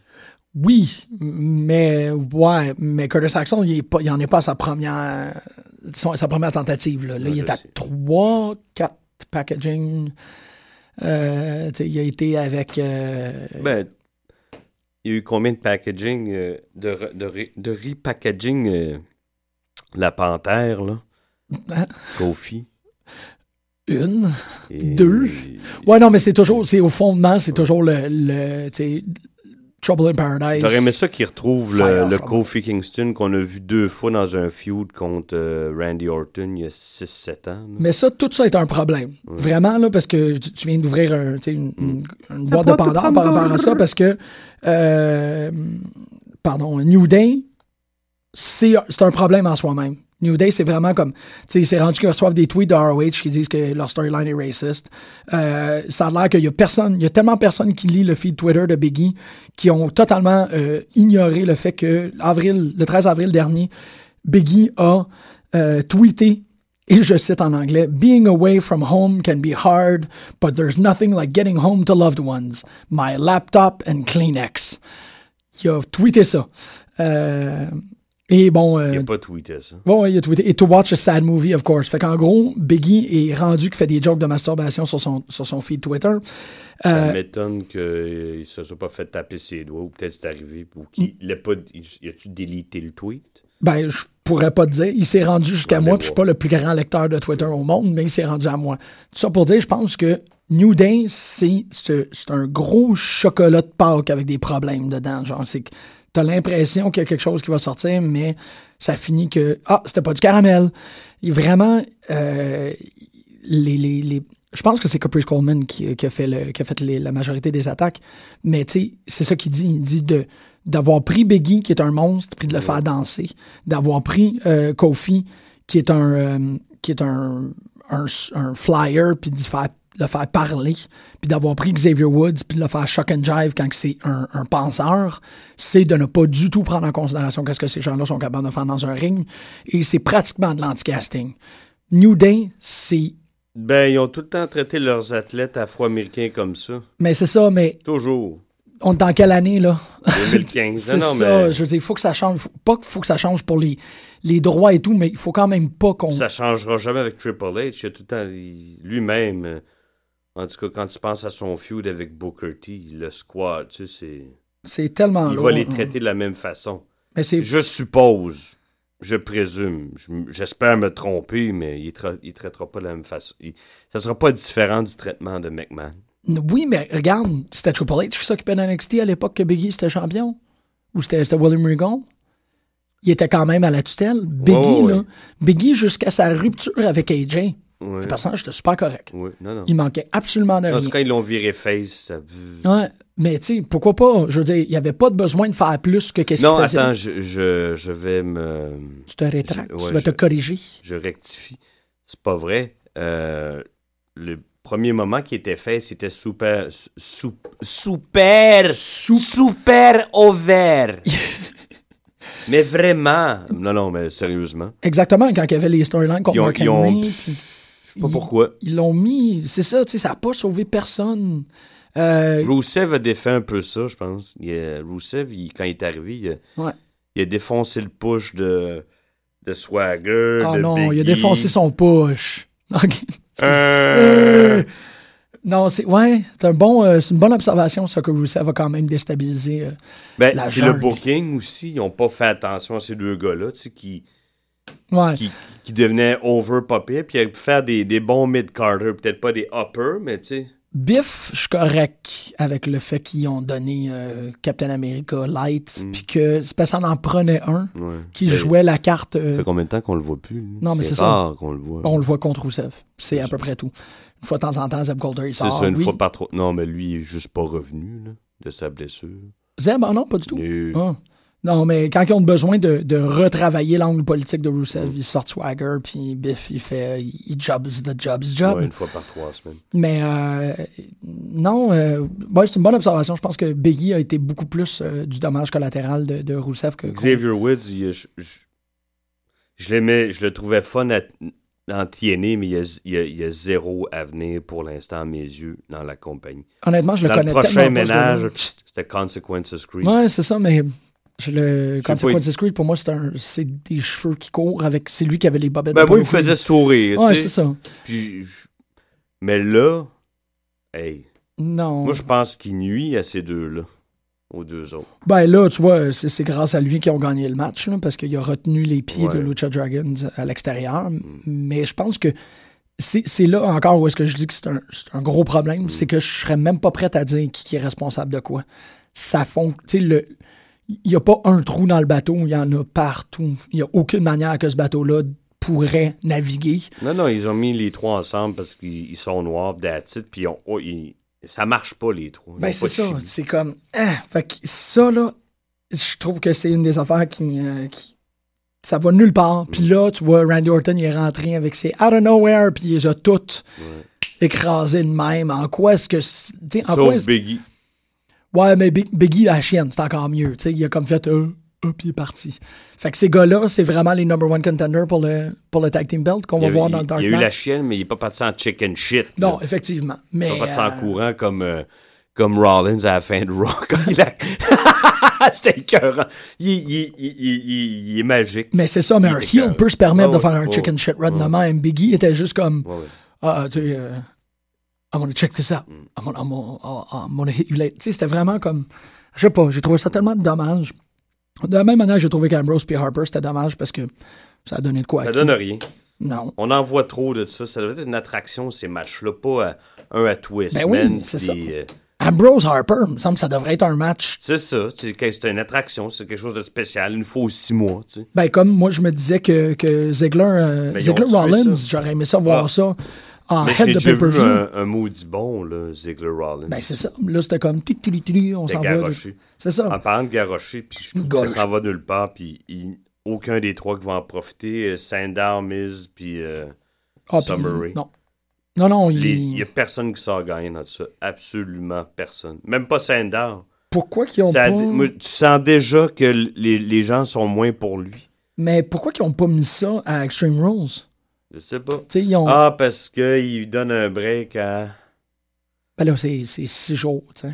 Oui, mais ouais, mais Curtis Axel, il, est pas, il en est pas à sa première, son- sa première tentative. Là, il est à sais. 3, 4 packaging. Euh, il a été avec. euh, Ben, il y a eu combien de packaging, euh, de, re- de, re- de repackaging euh, la panthère, là? Hein? Kofi. une. Et- Deux. Ouais, non, mais c'est toujours, c'est au fondement, c'est toujours le, Trouble in Paradise. J'aurais aimé ça qu'il retrouve le, le Kofi Kingston qu'on a vu deux fois dans un feud contre euh, Randy Orton il y a 6-7 ans. là. Mais ça, tout ça est un problème. Vraiment, là, parce que tu, viens d'ouvrir un, une, une- une boîte de Pandore par rapport à ça, parce que, euh, pardon, New Day, c'est c'est un problème en soi-même. New Day, c'est vraiment comme, tu sais, c'est rendu qu'ils reçoivent des tweets de ROH qui disent que leur storyline est raciste. Euh, ça a l'air qu'il y a personne, il y a tellement personne qui lit le feed Twitter de Biggie qui ont totalement euh, ignoré le fait que avril, le 13 avril dernier, Biggie a euh, tweeté et je cite en anglais, Being away from home can be hard, but there's nothing like getting home to loved ones. My laptop and Kleenex. Il a tweeté ça. Euh, et bon. euh, Il n'a pas tweeté ça. Bon, ouais, il a tweeté. Et to watch a sad movie, of course. Fait qu'en gros, Biggie est rendu qu'il fait des jokes de masturbation sur son, sur son feed Twitter. Ça Euh, m'étonne qu'il ne se soit pas fait taper ses doigts, ou peut-être c'est arrivé, ou qu'il Mm. pas. Il a-tu délité le tweet? Ben, je pourrais pas te dire. Il s'est rendu jusqu'à moi, puis je suis pas le plus grand lecteur de Twitter au monde, mais il s'est rendu à moi. Tout ça pour dire, je pense que New Day, c'est un gros chocolat de Pâques avec des problèmes dedans. Genre, c'est que t'as l'impression qu'il y a quelque chose qui va sortir, mais ça finit que, ah, c'était pas du caramel. Il vraiment, euh, les, les, les- je pense que c'est Caprice Coleman qui, qui a fait, le, qui a fait les- la majorité des attaques. Mais tu sais, c'est ça qu'il dit. Il dit de d'avoir pris Biggie, qui est un monstre, puis de le faire danser. D'avoir pris euh, Kofi, qui est un euh, qui est un, un, un flyer, puis de faire, le faire parler. Puis d'avoir pris Xavier Woods, puis de le faire shock and jive quand c'est un, un penseur, c'est de ne pas du tout prendre en considération qu'est-ce que ces gens-là sont capables de faire dans un ring. Et c'est pratiquement de l'anti-casting. New Day, c'est Ben, ils ont tout le temps traité leurs athlètes afro-américains comme ça. Mais c'est ça, mais Toujours. on est dans quelle année, là? 2015. C'est non, non, ça, mais je veux dire, il faut que ça change. Faut- pas qu'il faut que ça change pour les, les droits et tout, mais il faut quand même pas qu'on... ça changera jamais avec Triple H. Il a tout le temps. Lui-même, euh, en tout cas, quand tu penses à son feud avec Booker T, le squad, tu sais, c'est. C'est tellement Il lourd. va les traiter de la même façon. Mais c'est... Je suppose, je présume, je- j'espère me tromper, mais il ne traitera pas de la même façon. Il- ça sera pas différent du traitement de McMahon. Oui, mais regarde, c'était Triple H qui s'occupait d'NXT à l'époque que Biggie était champion? Ou c'était William Regal? Il était quand même à la tutelle. Biggie, là. Biggie, jusqu'à sa rupture avec AJ, Ouais. le personnage était super correct. Ouais, non, non. Il manquait absolument de En rien. tout cas, ils l'ont viré face. Ça... Ouais, mais tu sais, pourquoi pas? Je veux dire, il n'y avait pas de besoin de faire plus que qu'est-ce qu'il Non, faisait. attends, je, je, je vais me. Tu te rétractes, Je- tu vas te corriger. Je rectifie. C'est pas vrai. Euh, le premier moment qui était fait, c'était super, su- super, super ouvert. mais vraiment, non, non, mais sérieusement, Exactement, quand il y avait les storylines contre ont- Mark ils ont- Henry. puis je sais pas ils- pourquoi. Ils l'ont mis, c'est ça, tu sais, ça n'a pas sauvé personne. Euh, Rousseff a défait un peu ça, je pense. Il a- Rousseff, il- quand il est arrivé, il a, Ouais. il a défoncé le push de, de Swagger. de non, il a défoncé son push. Ok. Euh, Non, c'est ouais, c'est un bon, euh, c'est une bonne observation ça que Rusev a quand même déstabilisé. euh. ben, c'est le booking aussi. Ils n'ont pas fait attention à ces deux gars-là, tu sais, qui, Ouais. qui, qui devenaient over popé puis il a pu faire des, des bons mid-carter, peut-être pas des uppers, mais tu sais. Biff, je suis correct avec le fait qu'ils ont donné euh, Captain America Light, Mm. puis que c'est parce qu'on en prenait un Ouais. qui jouait la carte. euh, Ça fait combien de temps qu'on le voit plus? Non, mais c'est ça. rare qu'on le voit. on le voit contre Rusev. C'est à C'est peu près tout. Une fois de temps en temps, Zeb Golder, il C'est sort. ça, une oui. fois par trop. Non, mais lui, il est juste pas revenu là, de sa blessure. Zeb, ah non, pas du tout. Ah. Non, mais quand ils ont besoin de, de retravailler l'angle politique de Rusev, ils sortent Swagger, puis Biff, il fait, il jobs the jobs job. Ouais, une fois par trois semaines. Mais euh, non, euh, c'est une bonne observation. Je pense que Biggie a été beaucoup plus euh, du dommage collatéral de, de Rusev que. Xavier Woods, il je, je, je l'aimais, je le trouvais fun à, en TNA, mais il y, a, il, y a, il y a zéro avenir pour l'instant à mes yeux dans la compagnie. Honnêtement, je le dans le connais prochain pas, ce ménage, gars-là. pst, c'était Consequences Creed. Ouais, c'est ça, mais le sais pas, Consequences Creed, pour moi, c'est un, c'est des cheveux qui courent avec. C'est lui qui avait les bobettes. Ben de moi, il me faisait sourire. Ouais, c'est ça. Puis, mais là, hey, Non. moi je pense qu'il nuit à ces deux-là, aux deux autres. Ben là, tu vois, c'est c'est grâce à lui qu'ils ont gagné le match, là, parce qu'il a retenu les pieds de. Lucha Dragons à l'extérieur. Mais je pense que c'est c'est là encore où est-ce que je dis que c'est un, c'est un gros problème, c'est que je serais même pas prêt à dire qui, qui est responsable de quoi. Ça fond, tu sais, le. Il n'y a pas un trou dans le bateau, il y en a partout. Il n'y a aucune manière que ce bateau-là pourrait naviguer. Non, non, ils ont mis les trois ensemble parce qu'ils ils sont noirs, it, puis ils ont- oh, ils- ça marche pas les trois. Ils Ben c'est ça, c'est comme ah, fait que ça là, je trouve que c'est une des affaires qui, euh, qui- ça va nulle part. Puis là, tu vois Randy Orton il est rentré avec ses out of nowhere puis il les a toutes écrasées de même. En quoi est-ce que en quoi Biggie. Ouais, mais Big- Biggie la chienne, c'est encore mieux, il a comme fait euh, euh, puis il est parti. Fait que ces gars-là, c'est vraiment les number one contenders pour le pour le tag team belt qu'on Il va voir il- dans le dark il y a eu la chienne, mais il est pas parti en chicken shit. Non, là. effectivement, Il mais est pas parti en euh, courant comme, euh, comme Rollins à la fin de Raw. il a... C'était écœurant. Il, il- il- il- il- il est magique. Mais c'est ça, mais Il un heel peut se permettre de faire un ouais, chicken shit run de Ouais. même. Biggie était juste comme, ouais. ah, tu sais, euh, I'm gonna check this out. I'm gonna, I'm gonna- I'm gonna hit you late. Tu sais, c'était vraiment comme, je sais pas, j'ai trouvé ça tellement dommage. De la même manière, j'ai trouvé qu'Ambrose et Harper, c'était dommage parce que ça a donné de quoi. à Ça qui? donne rien. Non. On en voit trop de ça. Ça doit être une attraction, ces matchs-là. Pas à- un à les Ben oui, c'est ça. euh, Ambrose Harper, il me semble que ça devrait être un match. c'est ça. C'est une attraction. C'est quelque chose de spécial. Une fois aux six mois. Tu sais. Ben, comme moi, je me disais que, que Ziggler, euh, ils Ziggler Rollins, j'aurais aimé ça voir Ah. ça en Mais head de pay-per-view. un, un maudit bon, là, Ziggler Rollins. Ben, c'est ça. Là, c'était comme, tili, on s'en va. C'est ça. En parlant de garocher, puis je trouve que ça s'en va nulle part, puis aucun des trois qui va en profiter. euh, Sandow, Miz, puis euh, Ah, Rae. Non. Non, non, il... les- il y a personne qui sort gagnant dans ça. Absolument personne. Même pas Sandow. Pourquoi qu'ils ont Ça- pas... moi, tu sens déjà que les, les gens sont moins pour lui. Mais pourquoi qu'ils ont pas mis ça à Extreme Rules? Je sais pas. Ils ont... Ah, parce qu'il donne un break à... Ben là, c'est six jours, tu sais.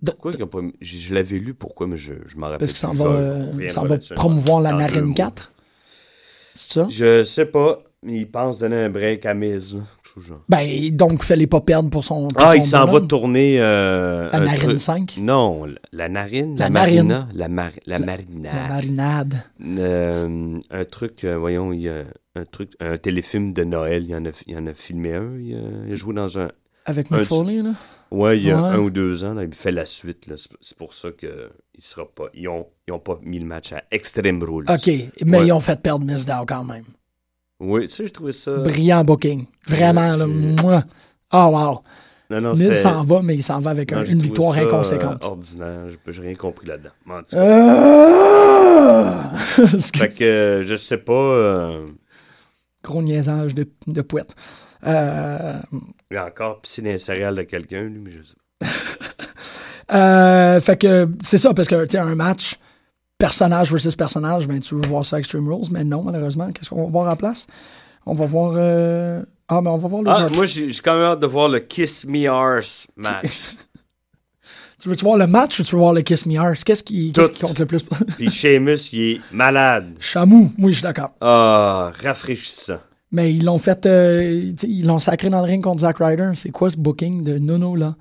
De- Pourquoi qu'ils mis- Je, je l'avais lu, pourquoi, mais je, je m'en rappelle Parce s'en plus. va, euh, s'en va promouvoir la Narine mois. 4. C'est ça? Je sais pas, mais il pense donner un break à Miz. Genre. Ben, donc, fallait pas perdre pour son. pour Ah, son il s'en va tourner... Euh, La narine truc- 5. Non, la- narine, La marina, la, mar- la La- marinade. La marinade. Euh, un truc, euh, voyons, il y a un truc, un téléfilm de Noël, il y en a, il y en a filmé un, il a, il a joué dans un, Avec Mick Foley, là? ouais, il y a Ouais. un ou deux ans, là, il fait la suite, là, c'est pour ça que il sera pas, ils ont, ils ont pas mis le match à Extreme Rules. OK, mais Ouais. ils ont fait perdre Miss Dow quand même. Oui, tu sais, j'ai trouvé ça, Brillant booking. Vraiment, là. j'ai- mouah. Ah, wow. non, non, Miz c'était- s'en va, mais il s'en va avec non, un- j'ai une victoire ça, euh, inconséquente. ordinaire, j'ai- rien compris là-dedans. Euh... fait que, euh, je sais pas, euh, Gros niaisage de, de pouette. Euh, Il a encore pissé dans les céréales de quelqu'un, lui, mais je sais pas. Euh, fait que c'est ça, parce que, tu un match personnage versus personnage, ben, tu veux voir ça Extreme Rules, mais non, malheureusement. Qu'est-ce qu'on va voir en place? On va voir. euh, Ah, mais on va voir le. Ah, moi, j'ai quand même hâte de voir le Kiss Me Arse match. Tu veux-tu voir le match ou tu veux voir le Kiss Me Arse? Qu'est-ce qui, compte le plus? Puis Sheamus, il est malade. Chamou, oui, je suis d'accord. Ah, rafraîchissant. Mais ils l'ont fait. euh, ils l'ont sacré dans le ring contre Zack Ryder. C'est quoi ce booking de Nono, là?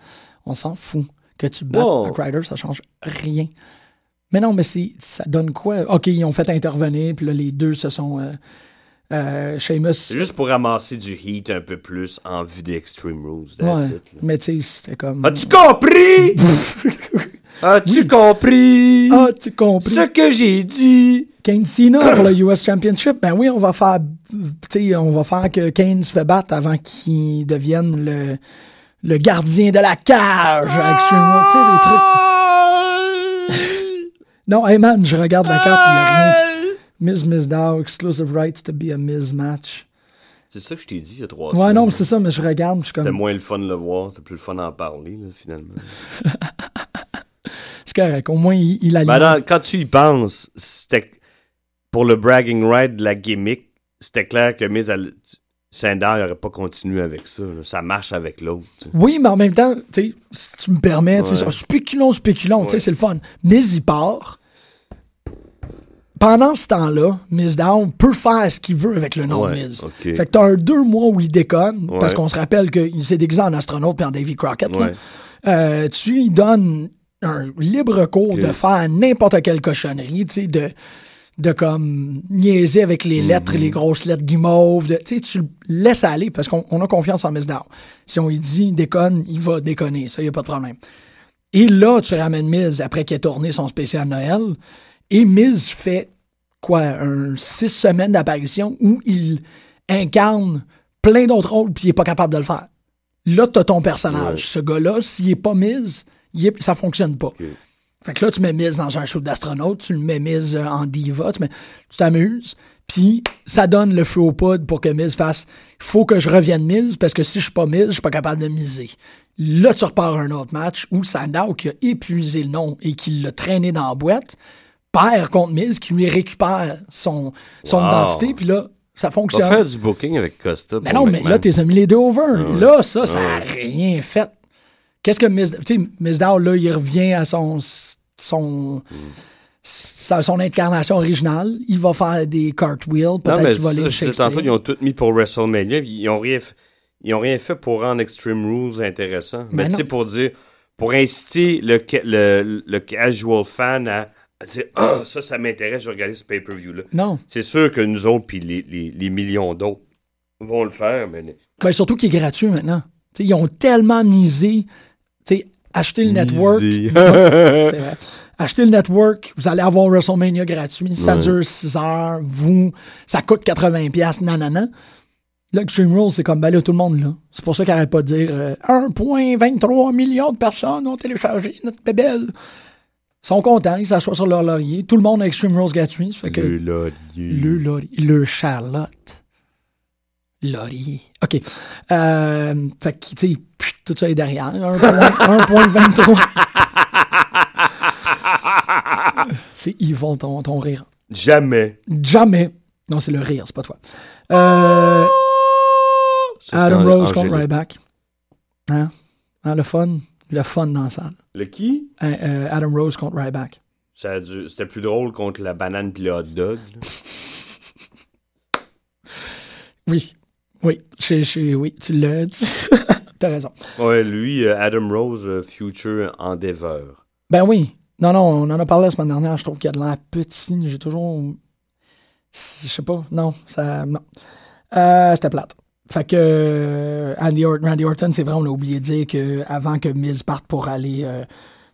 On s'en fout. Que tu battes Wow. Zack Ryder, ça change rien. Mais non, mais c'est, ça donne quoi? OK, ils ont fait intervenir, puis là, les deux se sont. Euh, euh, Sheamus. C'est juste pour ramasser du heat un peu plus en vue des Extreme Rules. That's Ouais. it. Mais tu sais, c'était comme. As-tu compris? As-tu compris? As-tu compris? Ce que j'ai dit? Kane Cena pour le US Championship, ben oui, on va faire, tu sais, on va faire que Kane se fait battre avant qu'il devienne le, le gardien de la cage à Extreme Rules, tu sais, les trucs. Non, hey man, je regarde la carte, il n'y a rien. qui- Miz Miz Dow, exclusive rights to be a Miz match. C'est ça que je t'ai dit il y a trois Ouais, semaines. non, mais c'est ça, mais je regarde, je suis C'était comme, moins le fun de le voir, c'était plus le fun d'en parler, là, finalement. c'est correct, au moins il, il a Ben, quand tu y penses, c'était pour le bragging right de la gimmick, c'était clair que Miz elle- Sandow n'aurait pas continué avec ça. là. Ça marche avec l'autre. Oui, mais en même temps, si tu me permets, Ouais. spéculons, spéculons, Ouais. c'est le fun. Miz, il part. Pendant ce temps-là, Miz Down peut faire ce qu'il veut avec le nom Ouais, de Miz. Fait que t'as un deux mois où il déconne, parce qu'on se rappelle qu'il s'est déguisé en astronaute puis en Davy Crockett. là. Euh, tu lui donnes un libre cours de faire n'importe quelle cochonnerie, tu sais, de, de comme niaiser avec les lettres, Mhm. les grosses lettres guimauves, de, tu sais, tu le laisses aller parce qu'on on a confiance en Miss Dow. Si on lui dit déconne, il va déconner, ça y a pas de problème. Et là, tu ramènes Miz après qu'il ait tourné son spécial Noël, et Miz fait quoi, un six semaines d'apparition où il incarne plein d'autres rôles puis il est pas capable de le faire. Là, t'as ton personnage. Ouais. Ce gars-là, s'il est pas Miz, il est- ça fonctionne pas. Fait que là, tu mets Miz dans un show d'astronaute, tu le mets Miz euh, en diva, tu t'amuses, puis ça donne le feu au poudre pour que Miz fasse « faut que je revienne Miz, parce que si je suis pas Miz, je suis pas capable de miser ». Là, tu repars un autre match où Sandow, qui a épuisé le nom et qui l'a traîné dans la boîte, perd contre Miz, qui lui récupère son, son Wow. identité, puis là, ça On va fonctionne. faire du booking avec Costa. Mais non, mais là, t'es mis les deux over. ouais. Là, ça, ça Ah a ouais. rien fait. Qu'est-ce que Miz... Tu sais, Miz Dow, là, il revient à son... son son incarnation originale. Il va faire des cartwheels. Peut-être qu'il va aller Shakespeare. tantôt, ils ont tout mis pour WrestleMania. Ils ont rien, ils ont rien fait pour rendre Extreme Rules intéressant. Mais Mais tu sais, pour dire, pour inciter le, ca- le, le casual fan à, à dire, ah, ça, ça m'intéresse, je vais regarder ce pay-per-view-là. Non. C'est sûr que nous autres, puis les, les, les millions d'autres vont le faire, mais. Ben, surtout qu'il est gratuit maintenant. Ils ont tellement misé. Tu sais, acheter le network. Vrai. Achetez le network, vous allez avoir WrestleMania gratuit, ça Ouais. dure 6 heures, vous, ça coûte 80$, piastres, nanana. Là, Extreme Rules, c'est comme, ben là, tout le monde là. C'est pour ça qu'ils n'arrêtent pas de dire euh, 1,23 millions de personnes ont téléchargé notre bébelle. Ils sont contents, ils s'assoient sur leur laurier. Tout le monde a Extreme Rules gratuit. Ça fait que Le laurier. le laurier, le Charlotte. Laurier. OK. Euh, fait que, tu sais, tout ça est derrière. 1,23. c'est Yvon, ton, ton rire. Jamais. Jamais. Non, c'est le rire, c'est pas toi. Euh, Ça, Adam Rose contre. Ryback. Hein? Hein, le fun? Le fun dans la salle. Le qui? Hein, euh, Adam Rose contre Ryback. Ça a dû- C'était plus drôle contre la banane puis le hot dog. là. Oui. Je- oui, tu l'as dit. T'as raison. Ouais, lui, euh, Adam Rose, euh, Future Endeavor. Ben oui. Non, non, on en a parlé la semaine dernière. Je trouve qu'il y a de l'air petit. J'ai toujours. Je sais pas. Non, ça. Non. Euh, C'était plate. Fait que Andy Randy Orton, c'est vrai, on a oublié de dire qu'avant que Miz parte pour aller euh,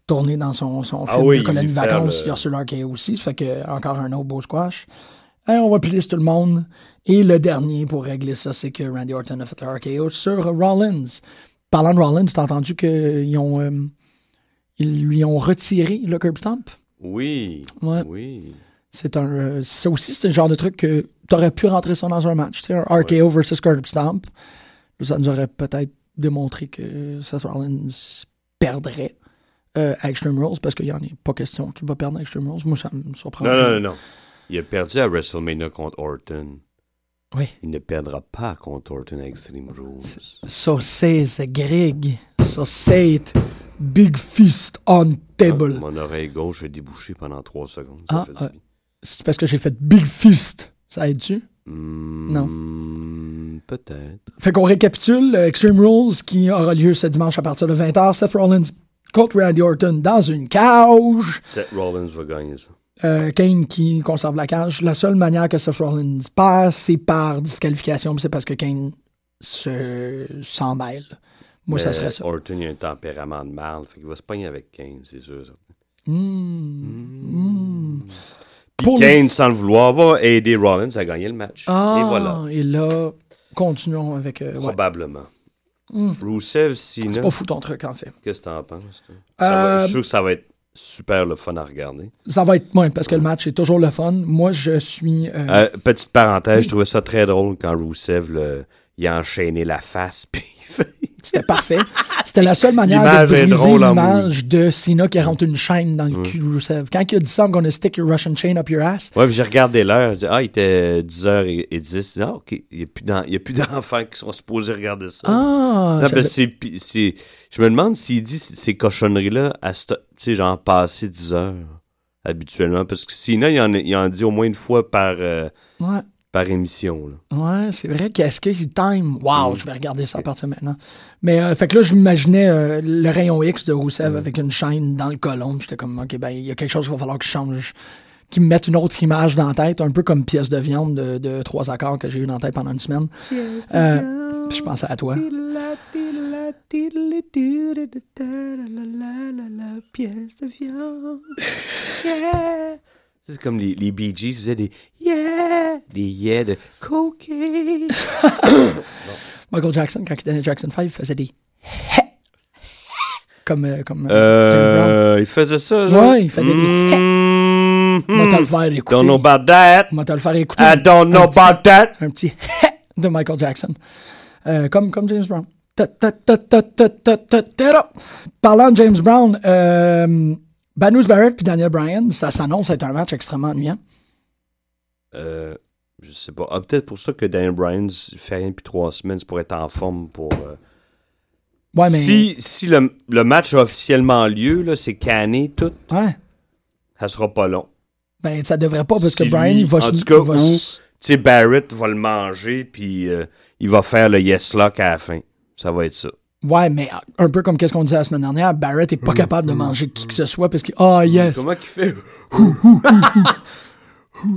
tourner dans son, son Ah film oui, de colonie vacances, le- il y a sur l'RKO aussi. Ça fait que encore un autre beau squash. Hein, on va plier tout le monde. Et le dernier pour régler ça, c'est que Randy Orton a fait le RKO sur Rollins. Parlant de Rollins, t'as entendu qu'ils ont. euh, ils lui ont retiré le curb stomp? Oui. Ouais. Oui. C'est un, euh, ça aussi, c'est le genre de truc que t'aurais pu rentrer ça dans un match. Tu sais, un RKO versus curb stomp. Ça nous aurait peut-être démontrer que Seth Rollins perdrait euh, à Extreme Rules parce qu'il n'y en a pas question qu'il va perdre à Extreme Rules. Moi, ça me surprend. Non, non, non, non. Il a perdu à WrestleMania contre Orton. Oui. Il ne perdra pas contre Orton à Extreme Rules. Sägs Greg, sägs Big Fist on table. Ah, mon oreille gauche a débouché pendant trois secondes. Ah, bien. C'est parce que j'ai fait Big Fist. Ça aide-tu? Hmm, Peut-être. Fait qu'on récapitule euh, Extreme Rules qui aura lieu ce dimanche à partir de 20h. Seth Rollins contre Randy Orton dans une cage. Seth Rollins va gagner ça. Euh, Kane qui conserve la cage. La seule manière que Seth Rollins passe, c'est par disqualification. C'est parce que Kane se s'en mêle. Moi, ça serait ça. Orton, il a un tempérament de mal. Fait qu'il va se pogner avec Kane, c'est sûr. ça. Hmm. Puis Pour Kane, sans le vouloir, va aider Rollins à gagner le match. Ah, Et voilà. et là, continuons avec. euh, ouais. Probablement. Hmm. Rusev, Cena, C'est pas fou ton truc, en fait. qu'est-ce que t'en penses? toi? Va- Euh, je suis sûr que ça va être super le fun à regarder. Ça va être moins parce que le match est toujours le fun. Moi, je suis. euh, Euh, petite parenthèse, je trouvais ça très drôle quand le- il a enchaîné la face. Puis il fait- C'était parfait. C'était la seule manière de briser l'image de Cena qui rentre une chaîne dans le cul de Rusev. Quand il a dit ça, I'm gonna stick your Russian chain up your ass. Ouais, puis j'ai regardé l'heure. j'ai dit, Ah, il était 10h10. Ah, OK. Il n'y a plus d'en- il y a plus d'enfants qui sont supposés regarder ça. Ah, Non, que c'est- c'est- je me demande s'il dit ces cochonneries-là à ce- tu sais, genre passer 10 heures habituellement. Parce que sinon, il en, il en dit au moins une fois par, euh, ouais, par émission. là. ouais, c'est vrai qu'est-ce qu'il time? Wow, Mm. je vais regarder ça à partir de maintenant. Mais euh, fait que là, je m'imaginais euh, le rayon X de Mm. avec une chaîne dans le colon. puis J'étais comme, OK, ben, il y a quelque chose qu'il va falloir que je change. Qui me mette une autre image dans la tête, un peu comme pièce de viande de, de trois accords que j'ai eu dans la tête pendant une semaine. Euh, puis je pensais à toi. C'est comme les, les Bee Gees faisaient des yeah, des yeah de cocaine. Michael Jackson, quand il donnait Jackson 5, il faisait des comme, euh, comme euh. Euh, il faisait ça, genre? Ouais, il faisait des Mm, Moi, te le faire écouter. Don't know about that. Moi, te le faire écouter. I don't know un petit- about that. Un petit de Michael Jackson. Euh, comme, comme James Brown. Parlant de James Brown, euh, Bad News Barrett puis Daniel Bryan, ça s'annonce être un match extrêmement ennuyant. Euh, je sais pas. Ah, Peut-être pour ça que Daniel Bryan fait rien depuis trois semaines, c'est pour être en forme pour. euh, Ouais, mais. Si, si le, le match a officiellement lieu, là, c'est canné, tout, Ouais. ça sera pas long. Ben, ça devrait pas parce que Bryan, lui- il va en se. tout cas, va Barrett va le manger, puis euh, il va faire le yes lock à la fin. Ça va être ça. Ouais, mais un peu comme qu'est-ce qu'on disait la semaine dernière, Barrett est pas capable de manger qui que ce soit parce qu'il. Ah, yes! Comment qu'il fait?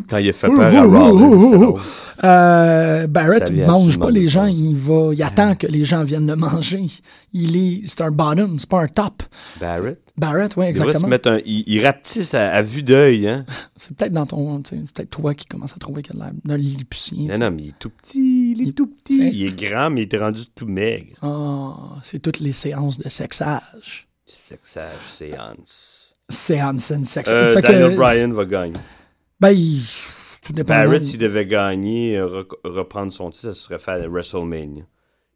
Quand il a fait peur à Rollins. Euh, Barrett a mange pas les gens, il va, il attend que les gens viennent le manger. Il est, c'est un bottom, c'est pas un top. Barrett? Barrett, oui, Il exactement. mettre un. Il, il rapetisse à, à vue d'œil, hein. C'est peut-être dans ton, peut-être toi qui commence à trouver qu'il a d'un lilliputien. Non, non, mais il est tout petit. Il est tout petit. Il est grand, mais il était rendu tout maigre. Ah, c'est toutes les séances de sexage. Sexage, séance. Séance and sex. Euh, Daniel Bryan va gagner. Ben, il- tout dépend. Barrett, s'il devait gagner, euh, reprendre son titre, ça serait fait à WrestleMania.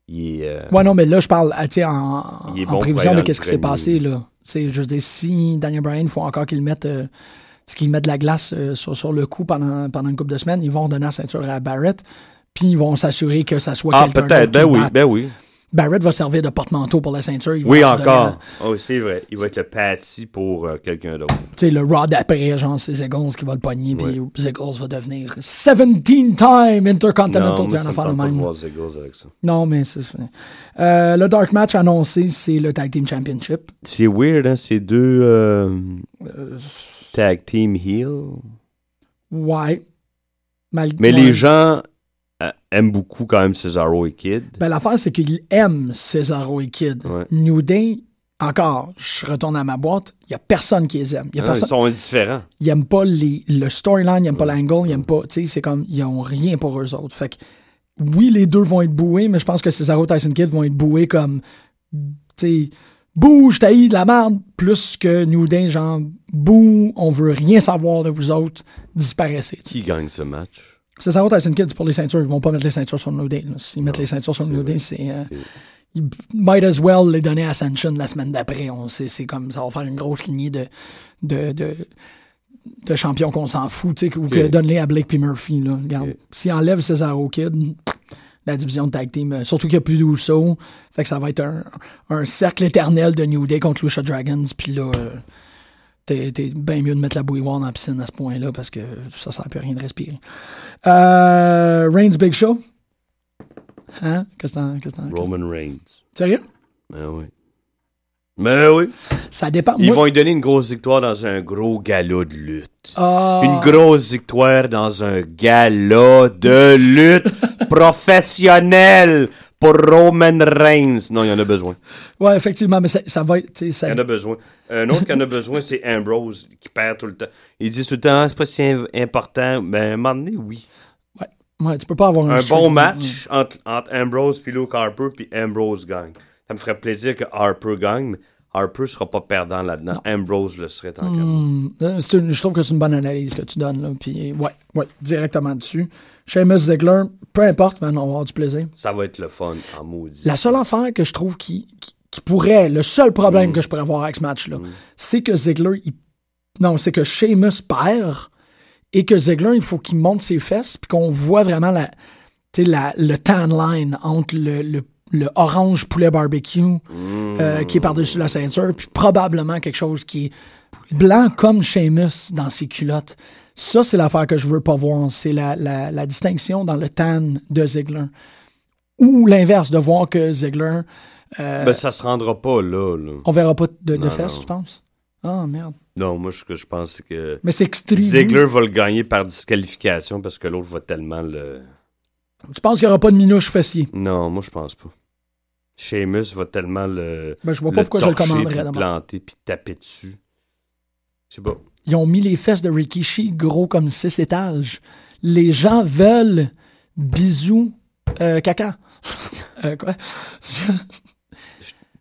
Il est. euh, Ouais, non, mais là, je parle ah, en, en bon prévision de le qui s'est passé, là. Je veux dire, si Daniel Bryan, il faut encore qu'il mette, euh, qu'il mette de la glace euh, sur, sur le cou pendant, pendant une couple de semaines, ils vont donner la ceinture à Barrett, puis ils vont s'assurer que ça soit Ah, quelqu'un peut-être. Ben oui, ben oui. Barrett va servir de porte-manteau pour la ceinture. il va Oui, encore. Oh, c'est vrai. Il va être le patty pour euh, quelqu'un d'autre. Tu sais, le Raw d'après, genre, c'est Ziggles qui va le pogner, puis. Ziggles va devenir 17-time Intercontinental. Non, affaire de même. avec ça. Non, mais c'est euh, Le Dark Match annoncé, c'est le Tag Team Championship. C'est weird, hein? C'est deux euh, Euh, tag team heel. ouais. Mal- Mais ouais. les gens euh, aiment beaucoup quand même Cesaro et Kid. Ben, l'affaire, c'est qu'ils aiment Cesaro et Kid. Ouais. New Day, encore, je retourne à ma boîte, il n'y a personne qui les aime. Il y a Ah, personne. ils sont indifférents. Ils n'aiment pas les, le storyline, ils n'aiment pas l'angle, ils n'aiment pas. Tu sais, c'est comme, ils n'ont rien pour eux autres. Fait que, oui, les deux vont être boués, mais je pense que Cesaro Tyson Kidd vont être boués comme, tu sais, bouge, t'haïs de la merde, plus que New Day, genre, bouh, on veut rien savoir de vous autres, disparaissez. Qui gagne ce match? Cesaro Tyson Kidd, c'est pour les ceintures. Ils vont pas mettre les ceintures sur New Day. S'ils mettent les ceintures sur New Day, c'est. euh, il might as well les donner à Ascension la semaine d'après. On sait, c'est comme ça va faire une grosse lignée de, de, de, de champions qu'on s'en fout, tu sais, ou que donne-les à Blake puis Murphy. Là. Regarde, Ok. s'il enlève Cesaro Kid, la division de tag team, euh, surtout qu'il n'y a plus d'Uso, fait que ça va être un, un cercle éternel de New Day contre Lucha Dragons, puis là, euh, t'es, t'es bien mieux de mettre la bouilloire dans la piscine à ce point-là, parce que ça sert plus à rien de respirer. Euh, Reigns Big Show. Hein? Qu'est-ce que t'en... Roman Reigns. Sérieux? Ben oui. Ben oui. Ça dépend. Ils Moi- vont lui donner une grosse victoire dans un gros gala de lutte. Ah, Une grosse victoire dans un gala de lutte professionnel pour Roman Reigns. Non, il y en a besoin. Ouais, effectivement, mais ça, ça va être. Ça, Il y en a besoin. Un autre qui en a besoin, c'est Ambrose, qui perd tout le temps. Ils disent tout le temps, Ah, c'est pas si im- important. Ben, à un moment donné, oui. ouais, tu peux pas avoir un, Un bon match entre, entre Ambrose et Luke Harper, puis Ambrose gagne. Ça me ferait plaisir que Harper gagne, mais Harper sera pas perdant là-dedans. Ambrose le serait encore. Hmm, euh, une- je trouve que c'est une bonne analyse que tu donnes. Là, puis, ouais, ouais, directement dessus. Sheamus Ziggler, peu importe, mais on va avoir du plaisir. Ça va être le fun en maudit. La seule affaire que je trouve qui, qui, qui pourrait, le seul problème Mm. que je pourrais avoir avec ce match-là, c'est que Ziggler, il- non, c'est que Sheamus perd et que Ziggler, il faut qu'il monte ses fesses puis qu'on voit vraiment la, la, le tan line entre le, le, le orange poulet barbecue euh, qui est par-dessus la ceinture puis probablement quelque chose qui est blanc comme Sheamus dans ses culottes. Ça, c'est l'affaire que je veux pas voir. C'est la, la, la distinction dans le tan de Ziggler. Ou l'inverse, de voir que Ziggler, euh, Ben, ça se rendra pas là. là. on verra pas de, de fesses, tu penses? Ah, merde. Non, moi, ce que je pense, c'est que Mais c'est extrême. Ziggler va le gagner par disqualification parce que l'autre va tellement le. Tu penses qu'il n'y aura pas de minouche fessier? Non, moi, je pense pas. Sheamus va tellement le. Ben, je vois pas pourquoi je le commanderais puis planter puis taper dessus. Je sais pas. Ils ont mis les fesses de Rikishi gros comme six étages. Les gens veulent bisous euh, caca. Euh, quoi?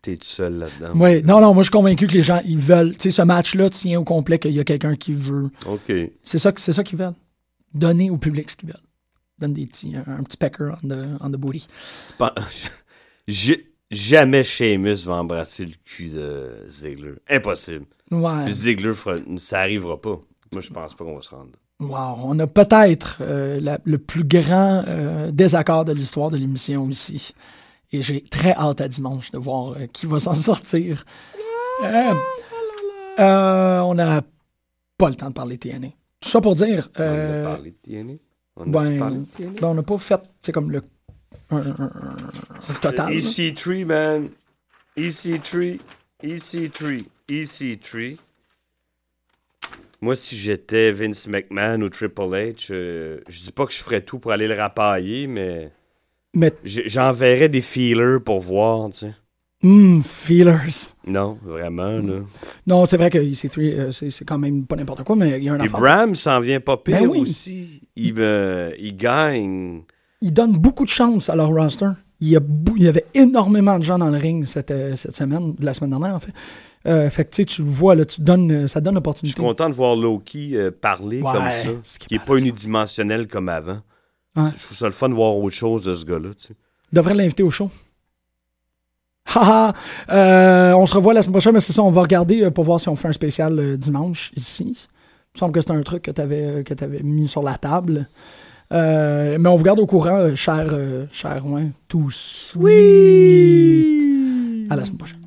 T'es tout seul là-dedans. Oui, non, non, moi je suis convaincu que les gens, ils veulent. Tu sais, ce match-là tient au complet qu'il y a quelqu'un qui veut. OK. C'est ça, c'est ça qu'ils veulent. Donner au public ce qu'ils veulent. Donne des petits, un, un petit pecker on the, on the booty. Jamais Sheamus va embrasser le cul de Ziggler. Impossible. Ouais. Ziggler, fera- ça arrivera pas. Moi, je pense pas qu'on va se rendre. Wow, on a peut-être euh, le plus grand euh, désaccord de l'histoire de l'émission ici. Et j'ai très hâte à dimanche de voir euh, qui va s'en sortir. Euh, euh, on n'a pas le temps de parler TNA. Tout ça pour dire. On euh, a parlé de TNA. On a ben, parlé de TNA. ben, on n'a pas fait, c'est comme le un, un- un- un total. là. EC3, man. EC3. EC3. EC3. Moi, si j'étais Vince McMahon ou Triple H, euh, je dis pas que je ferais tout pour aller le rapailler, mais j'enverrais des feelers pour voir, tu sais. hum, feelers. Non, vraiment, là. Non, c'est vrai que EC3, euh, c'est quand même pas n'importe quoi, mais il y a un Et. Bram s'en vient pas pire Ben oui. aussi. Il, me- il gagne. ils donnent beaucoup de chance à leur roster. Il y, a bou- il y avait énormément de gens dans le ring cette, euh, cette semaine, la semaine dernière en fait. Euh, fait que tu le vois, là, tu donnes, euh, ça donne Je suis l'opportunité. content de voir Loki euh, parler Ouais, comme ça. ce qui Qui est paraît pas unidimensionnel comme avant. Ouais. Je trouve ça le fun de voir autre chose de ce gars-là. devrait l'inviter au show. Haha! Euh, on se revoit la semaine prochaine, mais c'est ça, on va regarder pour voir si on fait un spécial dimanche ici. Il me semble que c'est un truc que tu avais, que mis sur la table. Euh, mais on vous garde au courant, cher, euh, cher, ouais, tous. Oui! À la semaine prochaine.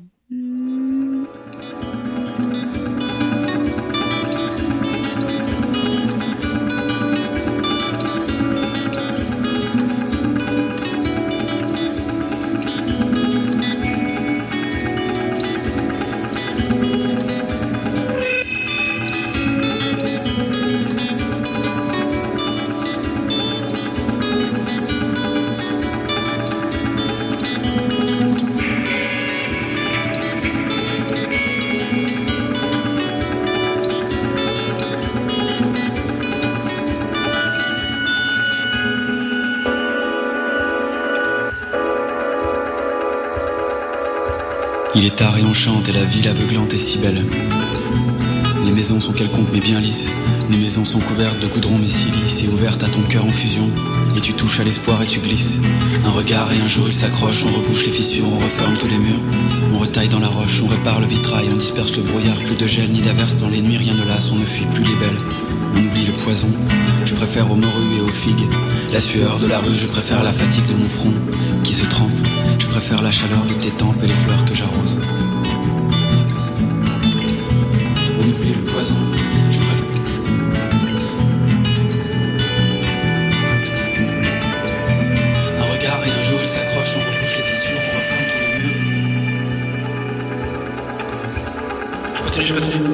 Il est tard et on chante et la ville aveuglante est si belle. Les maisons sont quelconques mais bien lisses. Les maisons sont couvertes de goudron mais si lisses et ouvertes à ton cœur en fusion. Et tu touches à l'espoir et tu glisses. Un regard et un jour il s'accroche, on rebouche les fissures, on referme tous les murs. On retaille dans la roche, on répare le vitrail, on disperse le brouillard, plus de gel ni d'averse dans les nuits, rien ne lasse, on ne fuit plus les belles. On oublie le poison, je préfère aux morues et aux figues. La sueur de la rue, je préfère la fatigue de mon front qui se trempe. Je préfère la chaleur de tes tempes et les fleurs que j'arrose. On oublie le poison, je préfère. Un regard et un jour il s'accroche, on rebouche les fissures, on tous les murs. Je continue, je continue.